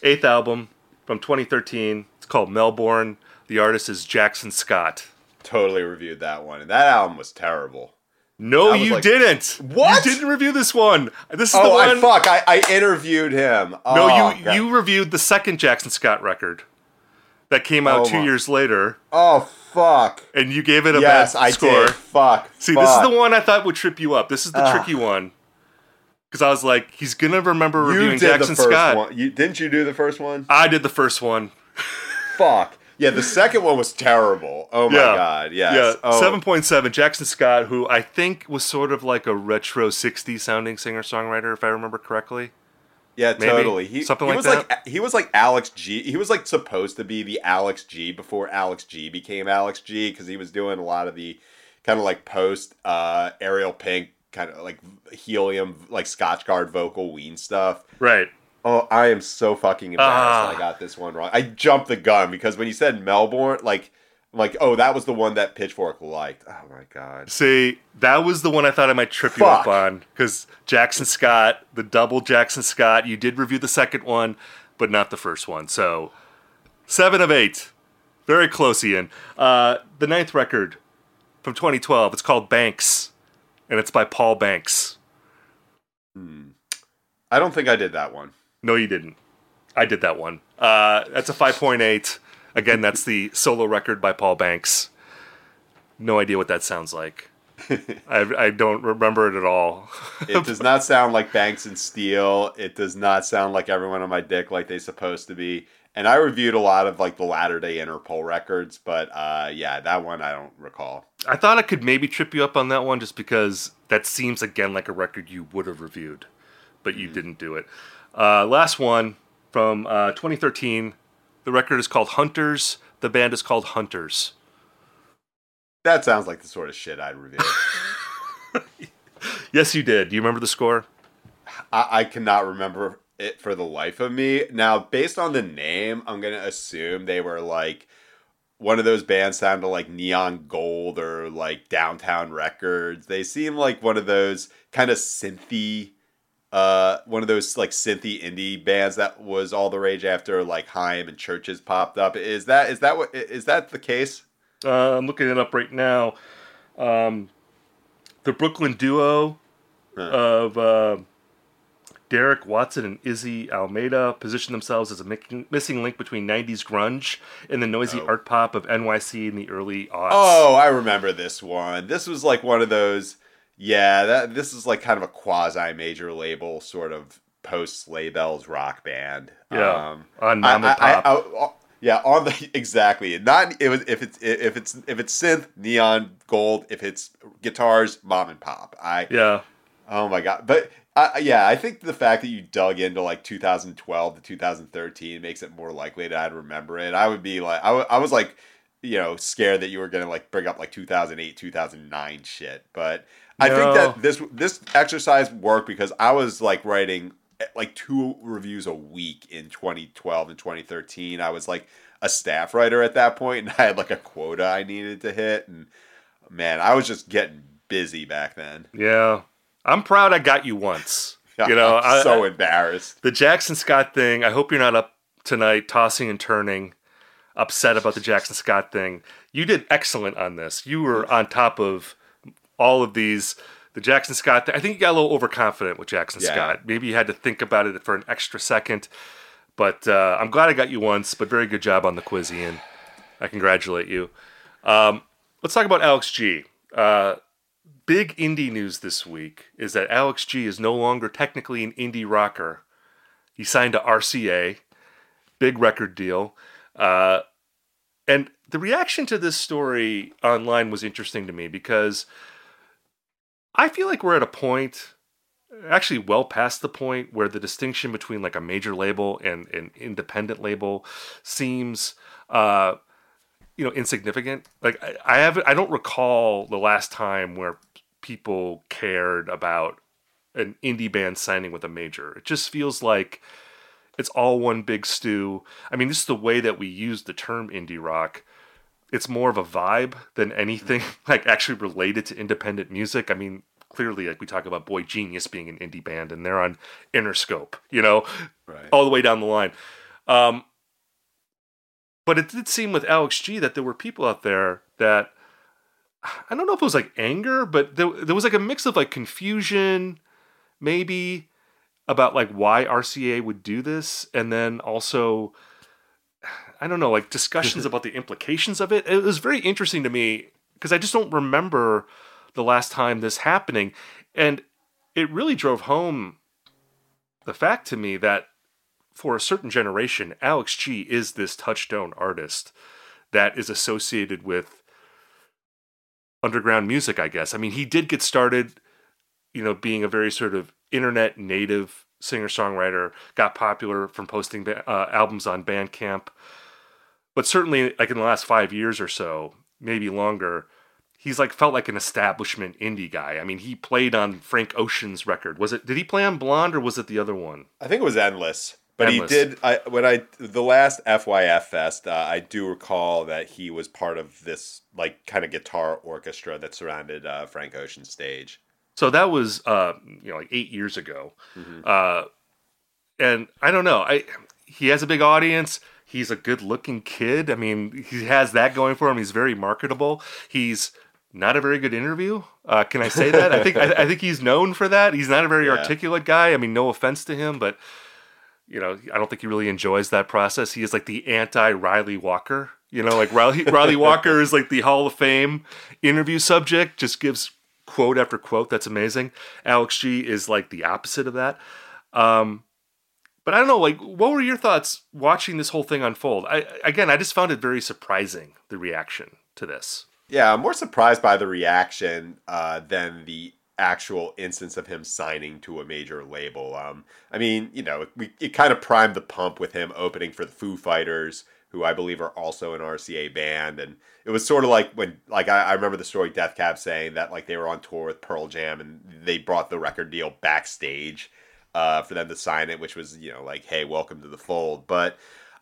Eighth album from 2013. It's called Melbourne. The artist is Jackson Scott. totally reviewed that one, and that album was terrible. No, you like, didn't. "What?" You didn't review this one. This is the Oh, I fuck! I, I interviewed him. no, Oh, you God. you reviewed the second Jackson Scott record that came out Oh, two my- years later, Oh fuck! and you gave it a Yes, bad I score. did. Fuck. See, this is the one I thought would trip you up. This is the Ugh. tricky one. Because I was like, he's gonna remember You reviewing did Jackson the first Scott. one. You didn't you do the first one? I did the first one. Fuck. Yeah, the second one was terrible. Oh my Yeah. god. Yes. Yeah, Seven point seven. Jackson Scott, who I think was sort of like a retro '60s sounding singer songwriter, if I remember correctly. Yeah, maybe. totally. He, Something he like was like he was like Alex G. He was like supposed to be the Alex G before Alex G became Alex G because he was doing a lot of the kind of like post uh Ariel Pink kind of like helium like Scotch Guard vocal Ween stuff. Right. Oh, I am so fucking embarrassed Ah. that I got this one wrong. I jumped the gun because when you said Melbourne, like, I'm like, oh, that was the one that Pitchfork liked. Oh my god. See, that was the one I thought I might trip you up on because Jackson Scott, the double Jackson Scott. You did review the second one, but not the first one. So seven of eight, very close, Ian. Uh, the ninth record from 2012. It's called Banks, and it's by Paul Banks. I don't think I did that one. No, you didn't. I did that one. Uh, that's a 5.8. Again, that's the solo record by Paul Banks. No idea what that sounds like. I, I don't remember it at all. It does not sound like Banks and Steel. It does not sound like everyone on my dick like they supposed to be. And I reviewed a lot of like the latter day Interpol records, but uh, yeah, that one I don't recall. I thought I could maybe trip you up on that one just because that seems again like a record you would have reviewed, but you didn't do it. Uh, last one from uh, 2013. The record is called Hunters. The band is called Hunters. That sounds like the sort of shit I'd review. Yes, you did. Do you remember the score? I, I cannot remember it for the life of me. Now, based on the name, I'm gonna assume they were like one of those bands sounded like Neon Gold or like Downtown Records. They seem like one of those kind of synthy, uh, one of those like synthy indie bands that was all the rage after like Haim and CHVRCHES popped up. Is that is that what is that the case? Uh, I'm looking it up right now. Um, the Brooklyn duo Huh. of uh, Derek Watson and Izzy Almeida position themselves as a missing link between 90s grunge and the noisy Oh. art pop of NYC in the early aughts. Oh, I remember this one. This was like one of those. Yeah, that this is like kind of a quasi major label sort of post sleigh bells rock band. Yeah, um, on mom and I- I- pop. I- I- yeah, on the exactly. Not it was if it's if it's if it's synth neon gold. If it's guitars, mom and pop. I yeah, Oh my god! But uh, yeah, I think the fact that you dug into like 2012 to 2013 makes it more likely that I'd remember it. I would be like, I, w- I was like, you know, scared that you were gonna like bring up like 2008, 2009 shit. But I think that this this exercise worked because I was like writing eh, like two reviews a week in 2012 and 2013. I was like a staff writer at that point, and I had like a quota I needed to hit, and man, I was just getting busy back then. yeah. I'm proud I got you once. You know, I'm so I- embarrassed. the Jackson Scott thing. I hope you're not up tonight, tossing and turning, upset about the Jackson Scott thing. You did excellent on this. You were on top of all of these. The Jackson Scott. Thing. I think you got a little overconfident with Jackson Yeah. Scott. Maybe you had to think about it for an extra second. But uh, I'm glad I got you once. But very good job on the quiz, Ian. I congratulate you. Um, let's talk about Alex G. Uh, big indie news this week is that Alex G is no longer technically an indie rocker. He signed to RCA, big record deal. Uh, and the reaction to this story online was interesting to me because I feel like we're at a point, actually well past the point, where the distinction between like a major label and an independent label seems. Uh, you know insignificant like I, I haven't i don't recall the last time where people cared about an indie band signing with a major. It just feels like it's all one big stew. I mean just the way that we use the term indie rock. It's more of a vibe than anything like actually related to independent music. I mean clearly like we talk about boygenius being an indie band and they're on interscope you know? Right. all the way down the line. Um, but it did seem with Alex G that there were people out there that I don't know if it was like anger, but there, there was like a mix of like confusion, maybe about like why RCA would do this, and then also I don't know, like discussions about the implications of it. It was very interesting to me because I just don't remember the last time this happening, and it really drove home the fact to me that for a certain generation, Alex G is this touchstone artist that is associated with underground music, I guess. I mean, he did get started, you know, being a very sort of internet native singer songwriter, got popular from posting uh, albums on Bandcamp. But certainly, like in the last five years or so, maybe longer, he's like felt like an establishment indie guy. I mean, he played on Frank Ocean's record. Was it? Did he play on Blonde or was it the other one? I think it was endless. But Endless. he did. I when I the last FYF fest, uh, I do recall that he was part of this like kind of guitar orchestra that surrounded uh, Frank Ocean's stage. So that was uh, you know like eight years ago, uh, and I don't know. I he has a big audience. He's a good-looking kid. I mean, he has that going for him. He's very marketable. He's not a very good interview. Uh, can I say that? I think I, I think he's known for that. He's not a very Yeah. articulate guy. I mean, no offense to him, but you know, I don't think he really enjoys that process. He is like the anti Ryley Walker. You know, like Ryley Ryley Walker is like the Hall of Fame interview subject. Just gives quote after quote. That's amazing. Alex G is like the opposite of that. Um, but I don't know. Like, what were your thoughts watching this whole thing unfold? I again, I just found it very surprising the reaction to this. Yeah, I'm more surprised by the reaction uh, than the actual instance of him signing to a major label. Um, I mean, you know, we, it kind of primed the pump with him opening for the Foo Fighters, who I believe are also an RCA band, and it was sort of like when, like, I, I remember the story Death Cab saying that like they were on tour with Pearl Jam and they brought the record deal backstage uh, for them to sign it, which was you know like, hey, welcome to the fold, but.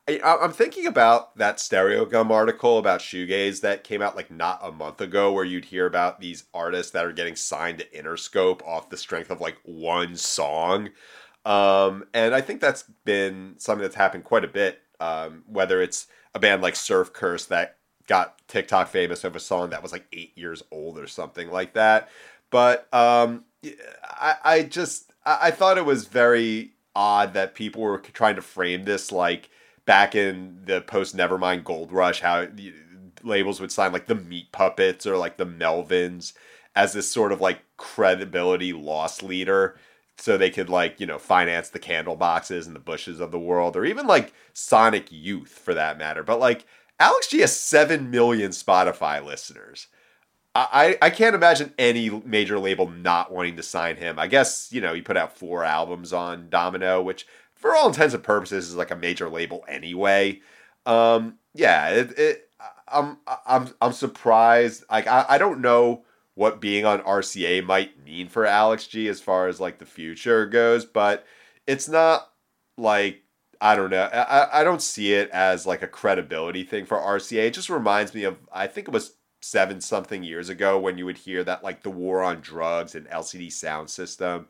I, I'm thinking about that Stereogum article about shoegaze that came out like not a month ago, where you'd hear about these artists that are getting signed to Interscope off the strength of like one song. Um, and I think that's been something that's happened quite a bit. Um, whether it's a band like Surf Curse that got TikTok famous over a song that was like eight years old or something like that. But um, I, I just I, I thought it was very odd that people were trying to frame this like back in the post Nevermind Gold Rush, how labels would sign like the Meat Puppets or like the Melvins as this sort of like credibility loss leader so they could like you know finance the candleboxes and the bushes of the world or even like sonic youth for that matter but like alex g has 7 million spotify listeners I, I can't imagine any major label not wanting to sign him. I guess, you know, he put out four albums on Domino, which for all intents and purposes is like a major label anyway. Um, yeah, it, it, I'm I'm I'm surprised. Like I, I don't know what being on RCA might mean for Alex G as far as like the future goes, but it's not like I don't know. I, I don't see it as like a credibility thing for RCA. It just reminds me of I think it was seven something years ago when you would hear that like the war on drugs and LCD Soundsystem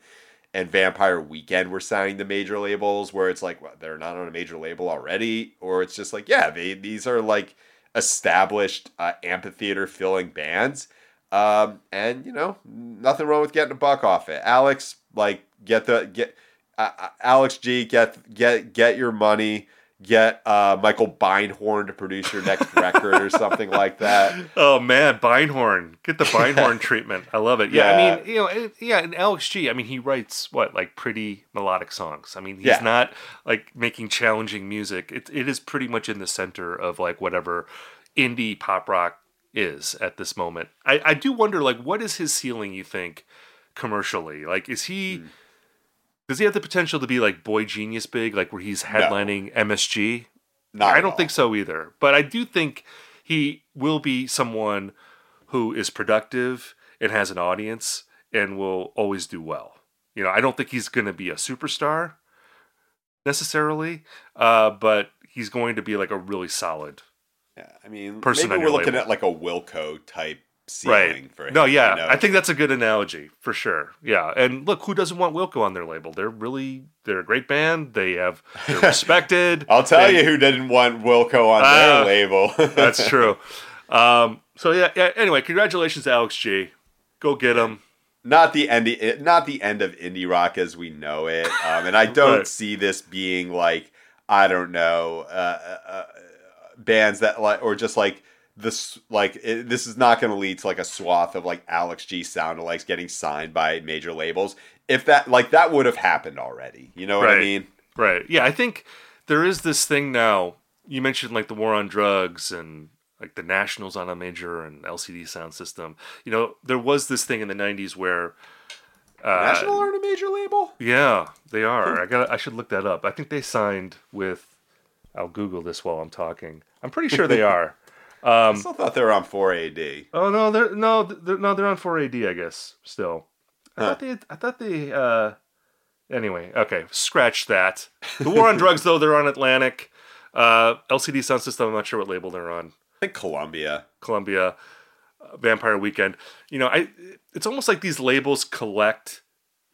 and Vampire Weekend were signing the major labels where it's like well, they're not on a major label already, or it's just like yeah, they these are like established uh, amphitheater filling bands. Um, and you know, nothing wrong with getting a buck off it. Alex, like, get the get uh, uh Alex G, get get get your money get uh, Michael Beinhorn to produce your next record or something like that. Oh man, Beinhorn, get the Beinhorn treatment. I love it. Yeah, yeah, I mean, you know, yeah, and Alex G. I mean, he writes what like pretty melodic songs. I mean, he's yeah. not like making challenging music. It it is pretty much in the center of like whatever indie pop rock is at this moment. I I do wonder like what is his ceiling? You think commercially? Like, is he? Mm does he have the potential to be like Boygenius big, like where he's headlining no. MSG? Not I don't think so either. But I do think he will be someone who is productive and has an audience and will always do well. You know, I don't think he's going to be a superstar necessarily, uh, but he's going to be like a really solid. Yeah, I mean, person maybe we're looking label. at like a Wilco type right. for him. No, yeah, you know? I think that's a good analogy for sure. Yeah, and look, who doesn't want Wilco on their label? They're really they're a great band. They have they're respected. I'll tell they, you who didn't want Wilco on uh, their label. that's true. Um, so yeah, yeah. Anyway, congratulations, Alex G. Go get him. Not the end. Not the end of indie rock as we know it. Um, and I don't right. see this being like I don't know uh, uh, uh bands that like or just like this like it, this is not going to lead to like a swath of like Alex G sound alikes getting signed by major labels. If that like that would have happened already, you know what right. I mean? Right. Yeah, I think there is this thing now. You mentioned like the war on drugs and like the Nationals on a major and LCD sound system. You know, there was this thing in the '90s where uh, National are a major label. Yeah, they are. I got. I should look that up. I think they signed with. I'll Google this while I'm talking. I'm pretty sure they are. Um, I still thought they were on 4AD. Oh no, they're no, they're, no, they're on 4AD. I guess still. I huh. thought they. I thought they. Uh, anyway, okay, scratch that. The War on Drugs, though, they're on Atlantic. Uh, LCD Soundsystem. I'm not sure what label they're on. I think Columbia. Columbia. Uh, Vampire Weekend. You know, I. It's almost like these labels collect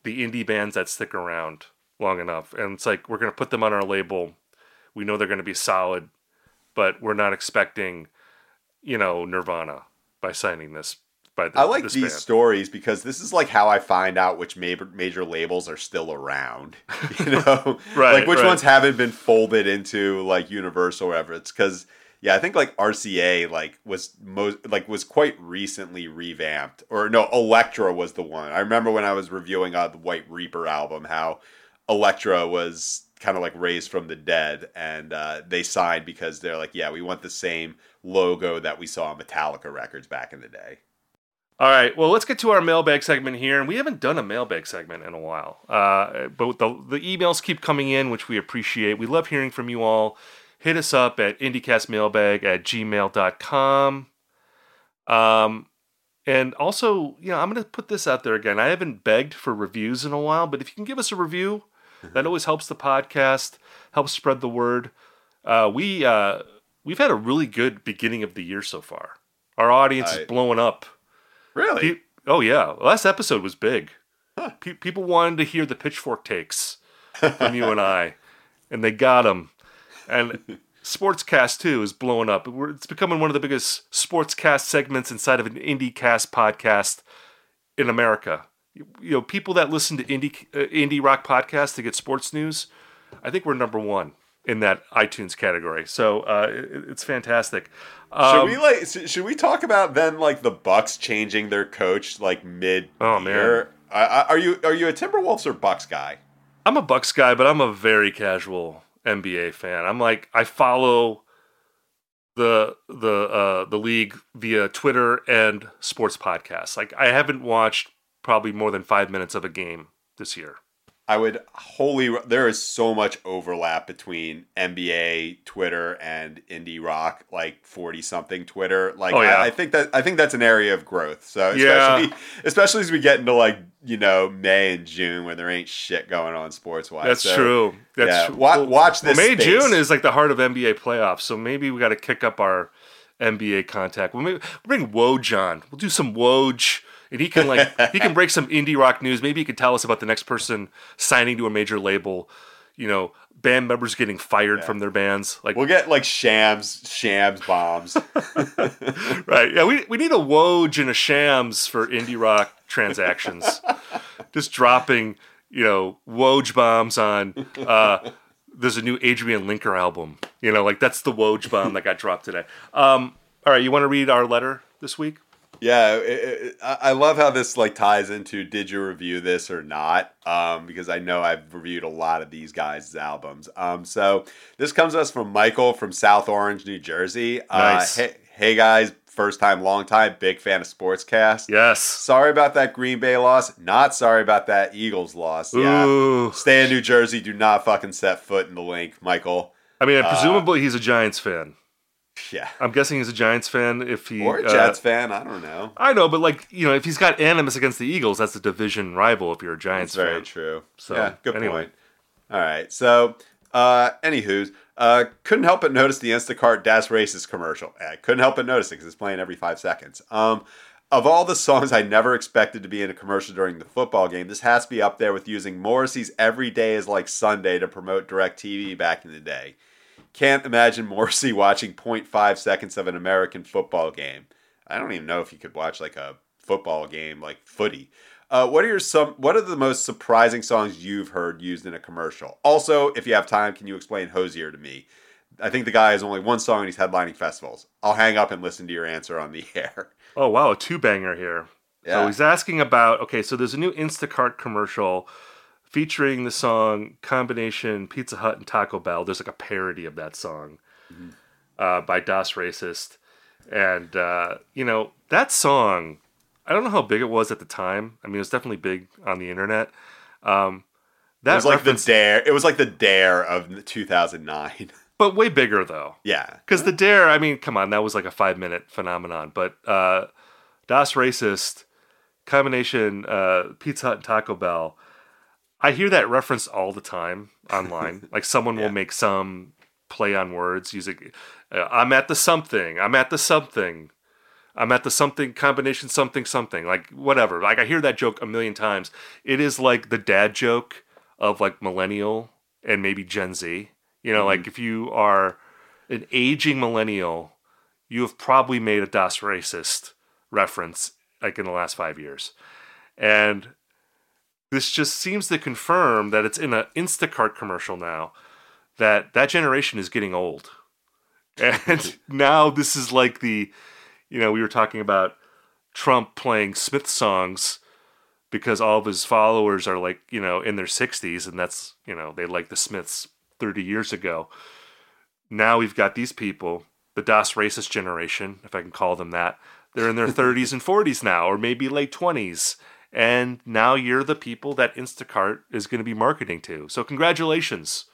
the indie bands that stick around long enough, and it's like we're gonna put them on our label. We know they're gonna be solid, but we're not expecting you know, Nirvana by signing this. By the, I like these band. stories because this is like how I find out which major major labels are still around. You know, right? Like which right. ones haven't been folded into like Universal or whatever. It's because yeah, I think like RCA like was most like was quite recently revamped. Or no, Elektra was the one. I remember when I was reviewing uh, the White Reaper album how Elektra was kind of like raised from the dead and uh, they signed because they're like yeah we want the same logo that we saw on metallica records back in the day. All right well let's get to our mailbag segment here and we haven't done a mailbag segment in a while. Uh, but the, the emails keep coming in which we appreciate. We love hearing from you all. Hit us up at indiecastmailbag at gmail.com um, and also, you know, I'm going to put this out there again. I haven't begged for reviews in a while, but if you can give us a review, that always helps the podcast, helps spread the word. Uh, we uh, we've had a really good beginning of the year so far. Our audience I, is blowing up. Really? Pe- oh yeah. Last episode was big. Huh. Pe- people wanted to hear the pitchfork takes from you and I, and they got them. And Sportscast too is blowing up. It's becoming one of the biggest sportscast segments inside of an IndieCast podcast in America you know people that listen to indie uh, indie rock podcasts to get sports news i think we're number one in that itunes category so uh, it, it's fantastic um, should we like should we talk about then like the bucks changing their coach like mid oh man Uh, are you are you a Timberwolves or Bucks guy? I'm a Bucks guy, but I'm a very casual NBA fan. I'm like I follow the the uh, the league via Twitter and sports podcasts. Like I haven't watched probably more than five minutes of a game this year. I would wholly. There is so much overlap between NBA Twitter and indie rock, like forty something Twitter. Like, Oh, yeah. I, I think that I think that's an area of growth. So, especially, Yeah. especially as we get into like you know May and June when there ain't shit going on sports wise. That's true. That's yeah, true. watch Well, this May space. June is like the heart of NBA playoffs, so maybe we got to kick up our NBA contact. We'll maybe we'll bring Woj on. We'll do some Woj, and he can like he can break some indie rock news. Maybe he could tell us about the next person signing to a major label. You know, band members getting fired from their bands. Like, We'll get like shams, shams bombs. right? Yeah, we we need a Woj and a Shams for indie rock transactions. Just dropping, you know, Woj bombs on. Uh, there's a new Adrianne Lenker album. You know, like that's the Woj bomb that got dropped today. Um, all right, you want to read our letter this week? Yeah, it, it, I I love how this like ties into did you review this or not? Um, because I know I've reviewed a lot of these guys' albums. Um, so this comes to us from Michael from South Orange, New Jersey. Nice. Uh, hey, hey guys, first time, long time, big fan of Sportscast. Yes. Sorry about that Green Bay loss. Not sorry about that Eagles loss. Yeah. Ooh. Stay in New Jersey. Do not fucking set foot in the Linc, Michael. I mean, presumably he's a Giants fan. Yeah. I'm guessing he's a Giants fan. If he Or a uh, Jets fan. I don't know. I know, but like you know, if he's got animus against the Eagles, that's a division rival. If you're a Giants That's very fan. true. So, yeah, good anyway. point. All right. So, uh, anywho's, uh, couldn't help but notice the Instacart Das Racist commercial. I couldn't help but notice it because it's playing every five seconds. Um, of all the songs I never expected to be in a commercial during the football game, this has to be up there with using Morrissey's "Every Day Is Like Sunday" to promote DirecTV back in the day. Can't imagine Morrissey watching 0.5 seconds of an American football game. I don't even know if you could watch like a football game like footy. Uh, what are your some? What are the most surprising songs you've heard used in a commercial? Also, if you have time, can you explain Hozier to me? I think the guy has only one song and he's headlining festivals. I'll hang up and listen to your answer on the air. Oh wow, a two banger here. So he's asking about okay, so there's a new Instacart commercial featuring the song combination Pizza Hut and Taco Bell. There's like a parody of that song uh, by Das Racist, and uh, you know that song. I don't know how big it was at the time. I mean, it was definitely big on the internet. Um, that It was like the dare. It was like the dare of 2009. but way bigger though. yeah. Because the dare, I mean, come on, that was like a five minute phenomenon. But uh, Das Racist combination uh, Pizza Hut and Taco Bell, I hear that reference all the time online. like someone Yeah. will make some play on words using, uh, I'm at the something, I'm at the something. I'm at the something combination something something like whatever. Like I hear that joke a million times. It is like the dad joke of like millennial and maybe Gen Z. You know, like if you are an aging millennial, you have probably made a Das racist reference like in the last five years. And this just seems to confirm that it's in an Instacart commercial now that that generation is getting old. And now this is like the, you know, we were talking about Trump playing Smith songs because all of his followers are like, you know, in their 60s and that's, you know, they like the Smiths 30 years ago. Now we've got these people, the Das racist generation, if I can call them that. They're in their 30s and 40s now, or maybe late 20s. And now you're the people that Instacart is going to be marketing to. So, congratulations.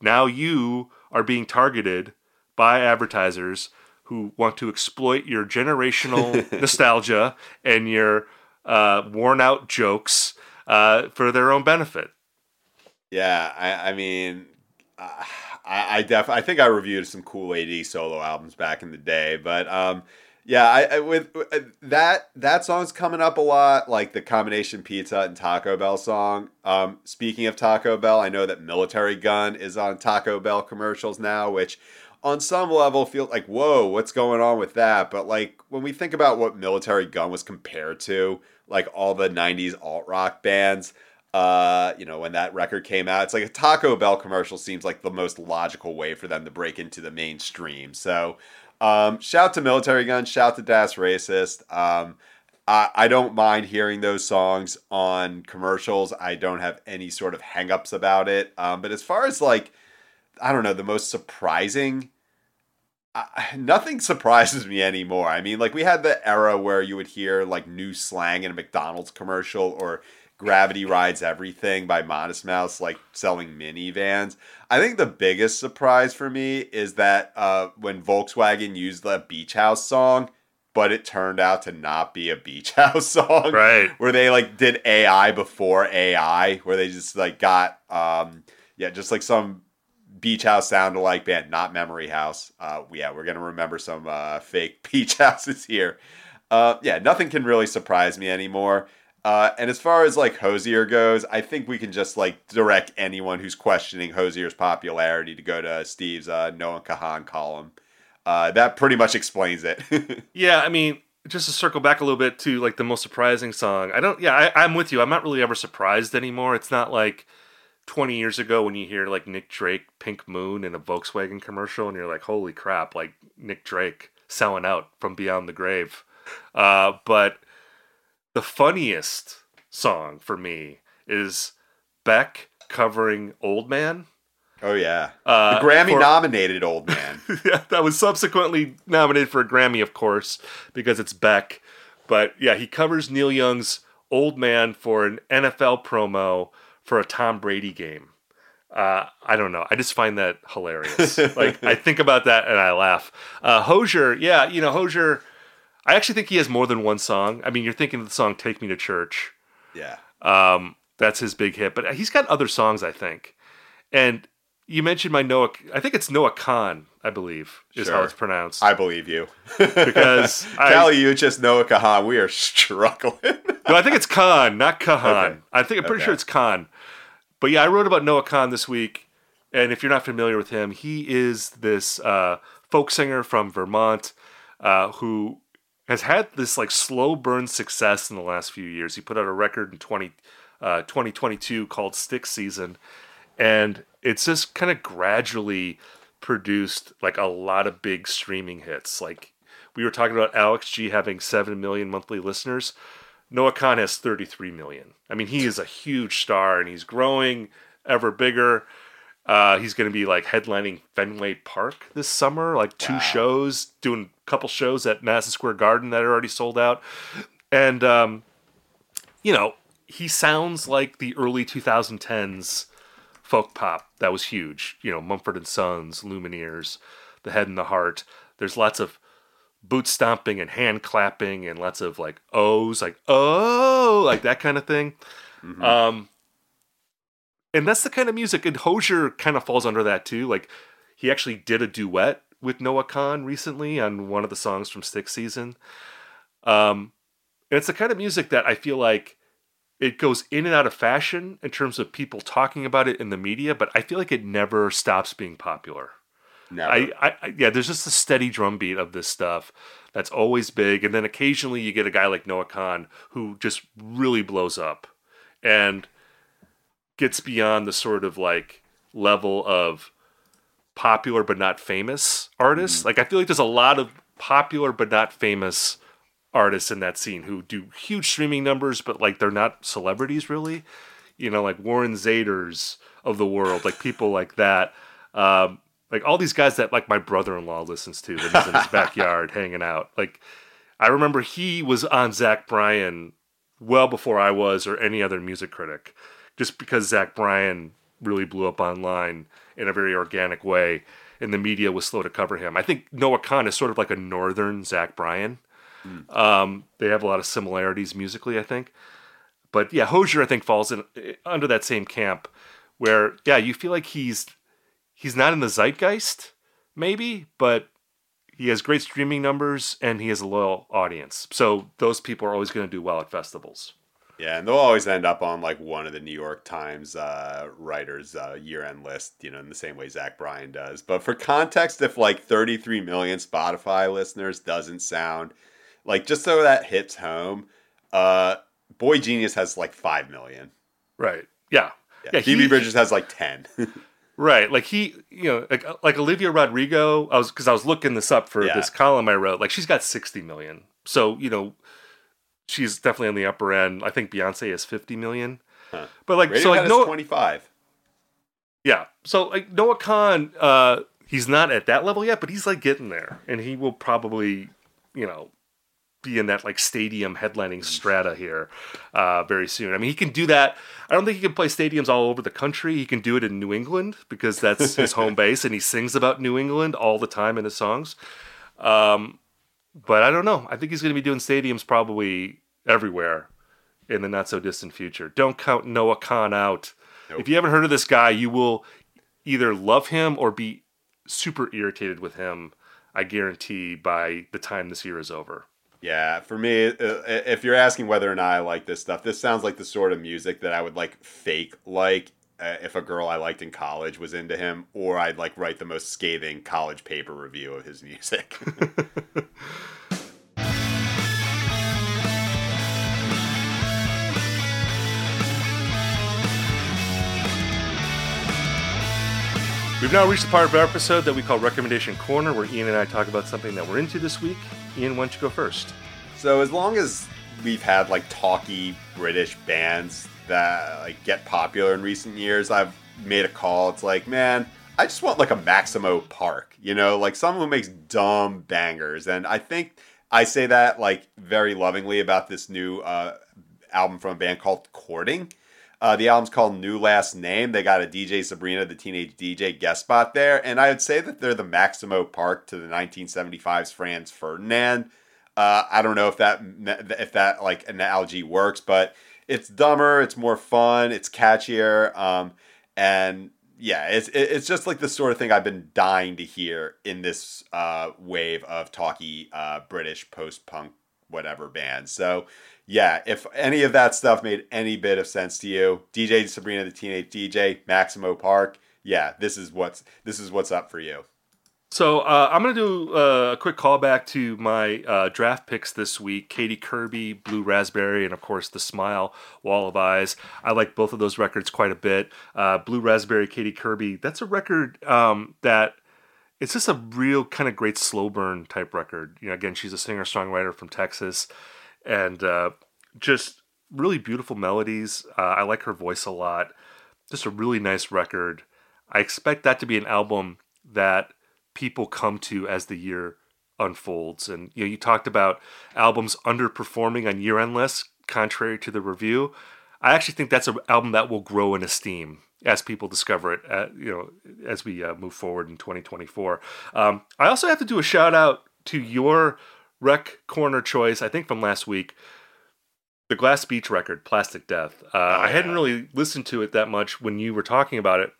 Now you are being targeted by advertisers who want to exploit your generational nostalgia and your uh, worn out jokes uh, for their own benefit. Yeah, I, I mean, uh, I, I def I think I reviewed some Kool A.D. solo albums back in the day, but um, yeah, I, I with uh, that that song's coming up a lot, like the combination Pizza and Taco Bell song. Um, speaking of Taco Bell, I know that Militarie Gun is on Taco Bell commercials now, which on some level feels like whoa, what's going on with that? But like when we think about what Militarie Gun was compared to, like all the '90s alt rock bands uh, you know, when that record came out. It's like a Taco Bell commercial seems like the most logical way for them to break into the mainstream. So, um, shout to Militarie Gun, shout to Das Racist. Um, I, I don't mind hearing those songs on commercials. I don't have any sort of hangups about it. Um, but as far as like, I don't know, the most surprising, I, nothing surprises me anymore. I mean, like we had the era where you would hear like new slang in a McDonald's commercial or Gravity Rides Everything by Modest Mouse, like selling minivans. I think the biggest surprise for me is that uh, when Volkswagen used the Beach House song, but it turned out to not be a beach house song. Right. Where they like did AI before AI, where they just like got um yeah, just like some beach house sound alike band, not memory house. Uh yeah, we're gonna remember some uh fake beach houses here. Uh yeah, nothing can really surprise me anymore. Uh, and as far as like Hozier goes, I think we can just like direct anyone who's questioning Hozier's popularity to go to Steve's uh, Noah Kahan column. Uh, that pretty much explains it. yeah, I mean, just to circle back a little bit to like the most surprising song. I don't. Yeah, I, I'm with you. I'm not really ever surprised anymore. It's not like 20 years ago when you hear like Nick Drake, Pink Moon in a Volkswagen commercial, and you're like, holy crap, like Nick Drake selling out from beyond the grave. Uh, but the funniest song for me is Beck covering Old Man. Oh yeah, uh, the Grammy for, nominated old man. yeah, that was subsequently nominated for a Grammy, of course, because it's Beck. But yeah, he covers Neil Young's Old Man for an NFL promo for a Tom Brady game. Uh, I don't know. I just find that hilarious. like I think about that and I laugh. Uh, Hozier, yeah, you know Hozier. I actually think he has more than one song. I mean, you're thinking of the song "Take Me to Church." Yeah. Um, that's his big hit, but he's got other songs, I think. And you mentioned my Noah. I think it's Noah Khan. I believe is sure. how it's pronounced. I believe you because Cali, you just Noah Kahan. We are struggling. no, I think it's Khan, not Kahan. Okay. I think I'm pretty okay. sure it's Khan. But yeah, I wrote about Noah Khan this week, and if you're not familiar with him, he is this uh, folk singer from Vermont uh, who has had this like slow burn success in the last few years. He put out a record in 20, uh, 2022 called Stick Season, and it's just kind of gradually produced like a lot of big streaming hits. Like we were talking about Alex G having 7 million monthly listeners. Noah Khan has 33 million. I mean, he is a huge star and he's growing ever bigger. Uh, he's going to be like headlining Fenway Park this summer, like two wow. shows, doing a couple shows at Madison Square Garden that are already sold out. And, um, you know, he sounds like the early 2010s folk pop that was huge. You know, Mumford and Sons, Lumineers, The Head and the Heart. There's lots of boot stomping and hand clapping and lots of like ohs, like oh, like that kind of thing. Mm-hmm. Um, and that's the kind of music. And Hozier kind of falls under that too. Like he actually did a duet with Noah Khan recently on one of the songs from Stick Season. Um, and it's the kind of music that I feel like it goes in and out of fashion in terms of people talking about it in the media, but I feel like it never stops being popular. Never. I, I, yeah, there's just a steady drumbeat of this stuff that's always big, and then occasionally you get a guy like Noah Khan who just really blows up and gets beyond the sort of like level of popular but not famous artists. Mm-hmm. Like I feel like there's a lot of popular but not famous artists in that scene who do huge streaming numbers, but like they're not celebrities really. You know, like Warren Zeiders of the world, like people like that. Um, like all these guys that like my brother-in-law listens to that he's in his backyard hanging out. Like I remember he was on Zach Bryan well before I was or any other music critic, just because Zach Bryan really blew up online in a very organic way, and the media was slow to cover him. I think Noah Khan is sort of like a northern Zach Bryan. Mm. Um, they have a lot of similarities musically, I think. But yeah, Hozier I think falls in under that same camp, where yeah, you feel like he's he's not in the zeitgeist, maybe, but he has great streaming numbers and he has a loyal audience. So those people are always going to do well at festivals. Yeah, and they'll always end up on like one of the New York Times uh, writers' uh, year-end list, you know, in the same way Zach Bryan does. But for context, if like 33 million Spotify listeners doesn't sound like just so that hits home, uh, Boygenius has like five million. Right. Yeah. Yeah. yeah Phoebe he, Bridgers has like ten. right. Like he, you know, like like Olivia Rodrigo. I was because I was looking this up for yeah. this column I wrote. Like she's got sixty million. So you know, she's definitely on the upper end. I think Beyonce is 50 million. Huh. But like, Radiohead so like Noah, 25. yeah, so like Noah Khan, uh, he's not at that level yet, but he's like getting there, and he will probably, you know, be in that like stadium headlining strata here uh, very soon. I mean, he can do that. I don't think he can play stadiums all over the country. He can do it in New England because that's his home base, and he sings about New England all the time in his songs. Um, but I don't know. I think he's going to be doing stadiums probably everywhere in the not so distant future. Don't count Noah Khan out. Nope. If you haven't heard of this guy, you will either love him or be super irritated with him. I guarantee by the time this year is over. Yeah, for me, uh, if you're asking whether or not I like this stuff, this sounds like the sort of music that I would like fake like uh, if a girl I liked in college was into him, or I'd like write the most scathing college paper review of his music. We've now reached the part of our episode that we call Recommendation Corner, where Ian and I talk about something that we're into this week. Ian, why don't you go first? so as long as we've had like talky British bands that like get popular in recent years, I've made a call. It's like, man, I just want like a Maximo Park, you know, like someone who makes dumb bangers. And I think I say that like very lovingly about this new uh, album from a band called Courting. Uh, the album's called New Last Name. They got a DJ Sabrina, the teenage DJ guest spot there, and I would say that they're the Maximo Park to the 1975's Franz Ferdinand. Uh, I don't know if that if that like analogy works, but it's dumber, it's more fun, it's catchier, um, and yeah, it's it's just like the sort of thing I've been dying to hear in this uh, wave of talky uh, British post punk whatever bands. So yeah, if any of that stuff made any bit of sense to you, DJ Sabrina the Teenage DJ, Maximo Park, yeah, this is what's this is what's up for you. So uh, I'm going to do uh, a quick callback to my uh, draft picks this week: Katy Kirby, Blue Raspberry, and of course the Smile, Wall of Eyes. I like both of those records quite a bit. Uh, Blue Raspberry, Katy Kirby. That's a record um, that it's just a real kind of great slow burn type record. You know, again, she's a singer songwriter from Texas, and uh, just really beautiful melodies. I like her voice a lot. Just a really nice record. I expect that to be an album that people come to as the year unfolds. And you know, you talked about albums underperforming on year-end lists, contrary to the review. I actually think that's an album that will grow in esteem as people discover it. uh you know, as we uh, move forward in 2024. Um, I also have to do a shout out to your rec corner choice. I think from last week. The Glass Beach record, Plastic Death. Uh, I hadn't really listened to it that much when you were talking about it.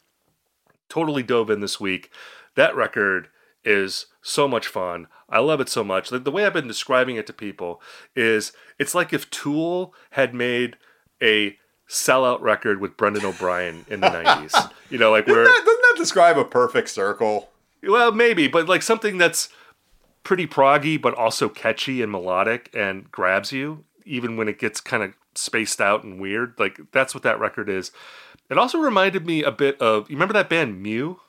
Totally dove in this week. That record is so much fun. I love it so much. The, the way I've been describing it to people is it's like if Tool had made a sellout record with Brendan O'Brien in the 90s. You know, like Doesn't where, that, doesn't that describe a perfect circle? well, maybe, but like something that's pretty proggy, but also catchy and melodic and grabs you, even when it gets kind of spaced out and weird. Like that's what that record is. It also reminded me a bit of, you remember that band Mew?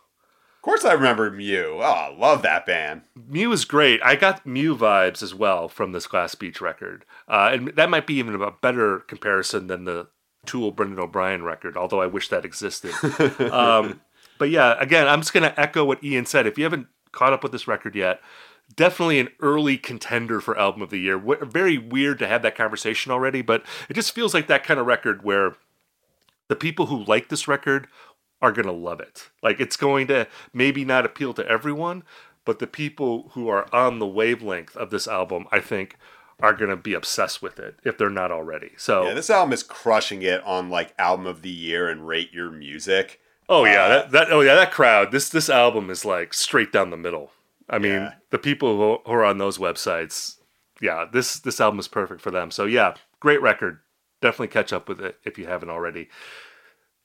Of course, I remember Mew. Oh, I love that band. Mew is great. I got Mew vibes as well from this Glass Beach record, uh, and that might be even a better comparison than the Tool Brendan O'Brien record. Although I wish that existed. um, but yeah, again, I'm just gonna echo what Ian said. If you haven't caught up with this record yet, definitely an early contender for album of the year. W- very weird to have that conversation already, but it just feels like that kind of record where the people who like this record are going to love it. Like it's going to maybe not appeal to everyone, but the people who are on the wavelength of this album, I think, are going to be obsessed with it if they're not already. So, Yeah, this album is crushing it on like album of the year and rate your music. oh yeah, uh, that, that oh yeah, that crowd. This this album is like straight down the middle. I mean, Yeah. the people who, who are on those websites, yeah, this this album is perfect for them. So yeah, great record. Definitely catch up with it if you haven't already.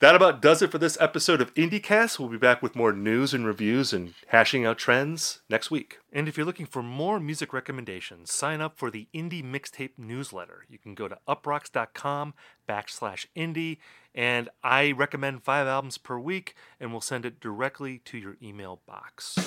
That about does it for this episode of IndieCast. We'll be back with more news and reviews and hashing out trends next week. And if you're looking for more music recommendations, sign up for the Indie Mixtape newsletter. You can go to uproxx.com backslash indie, and I recommend five albums per week, and we'll send it directly to your email box.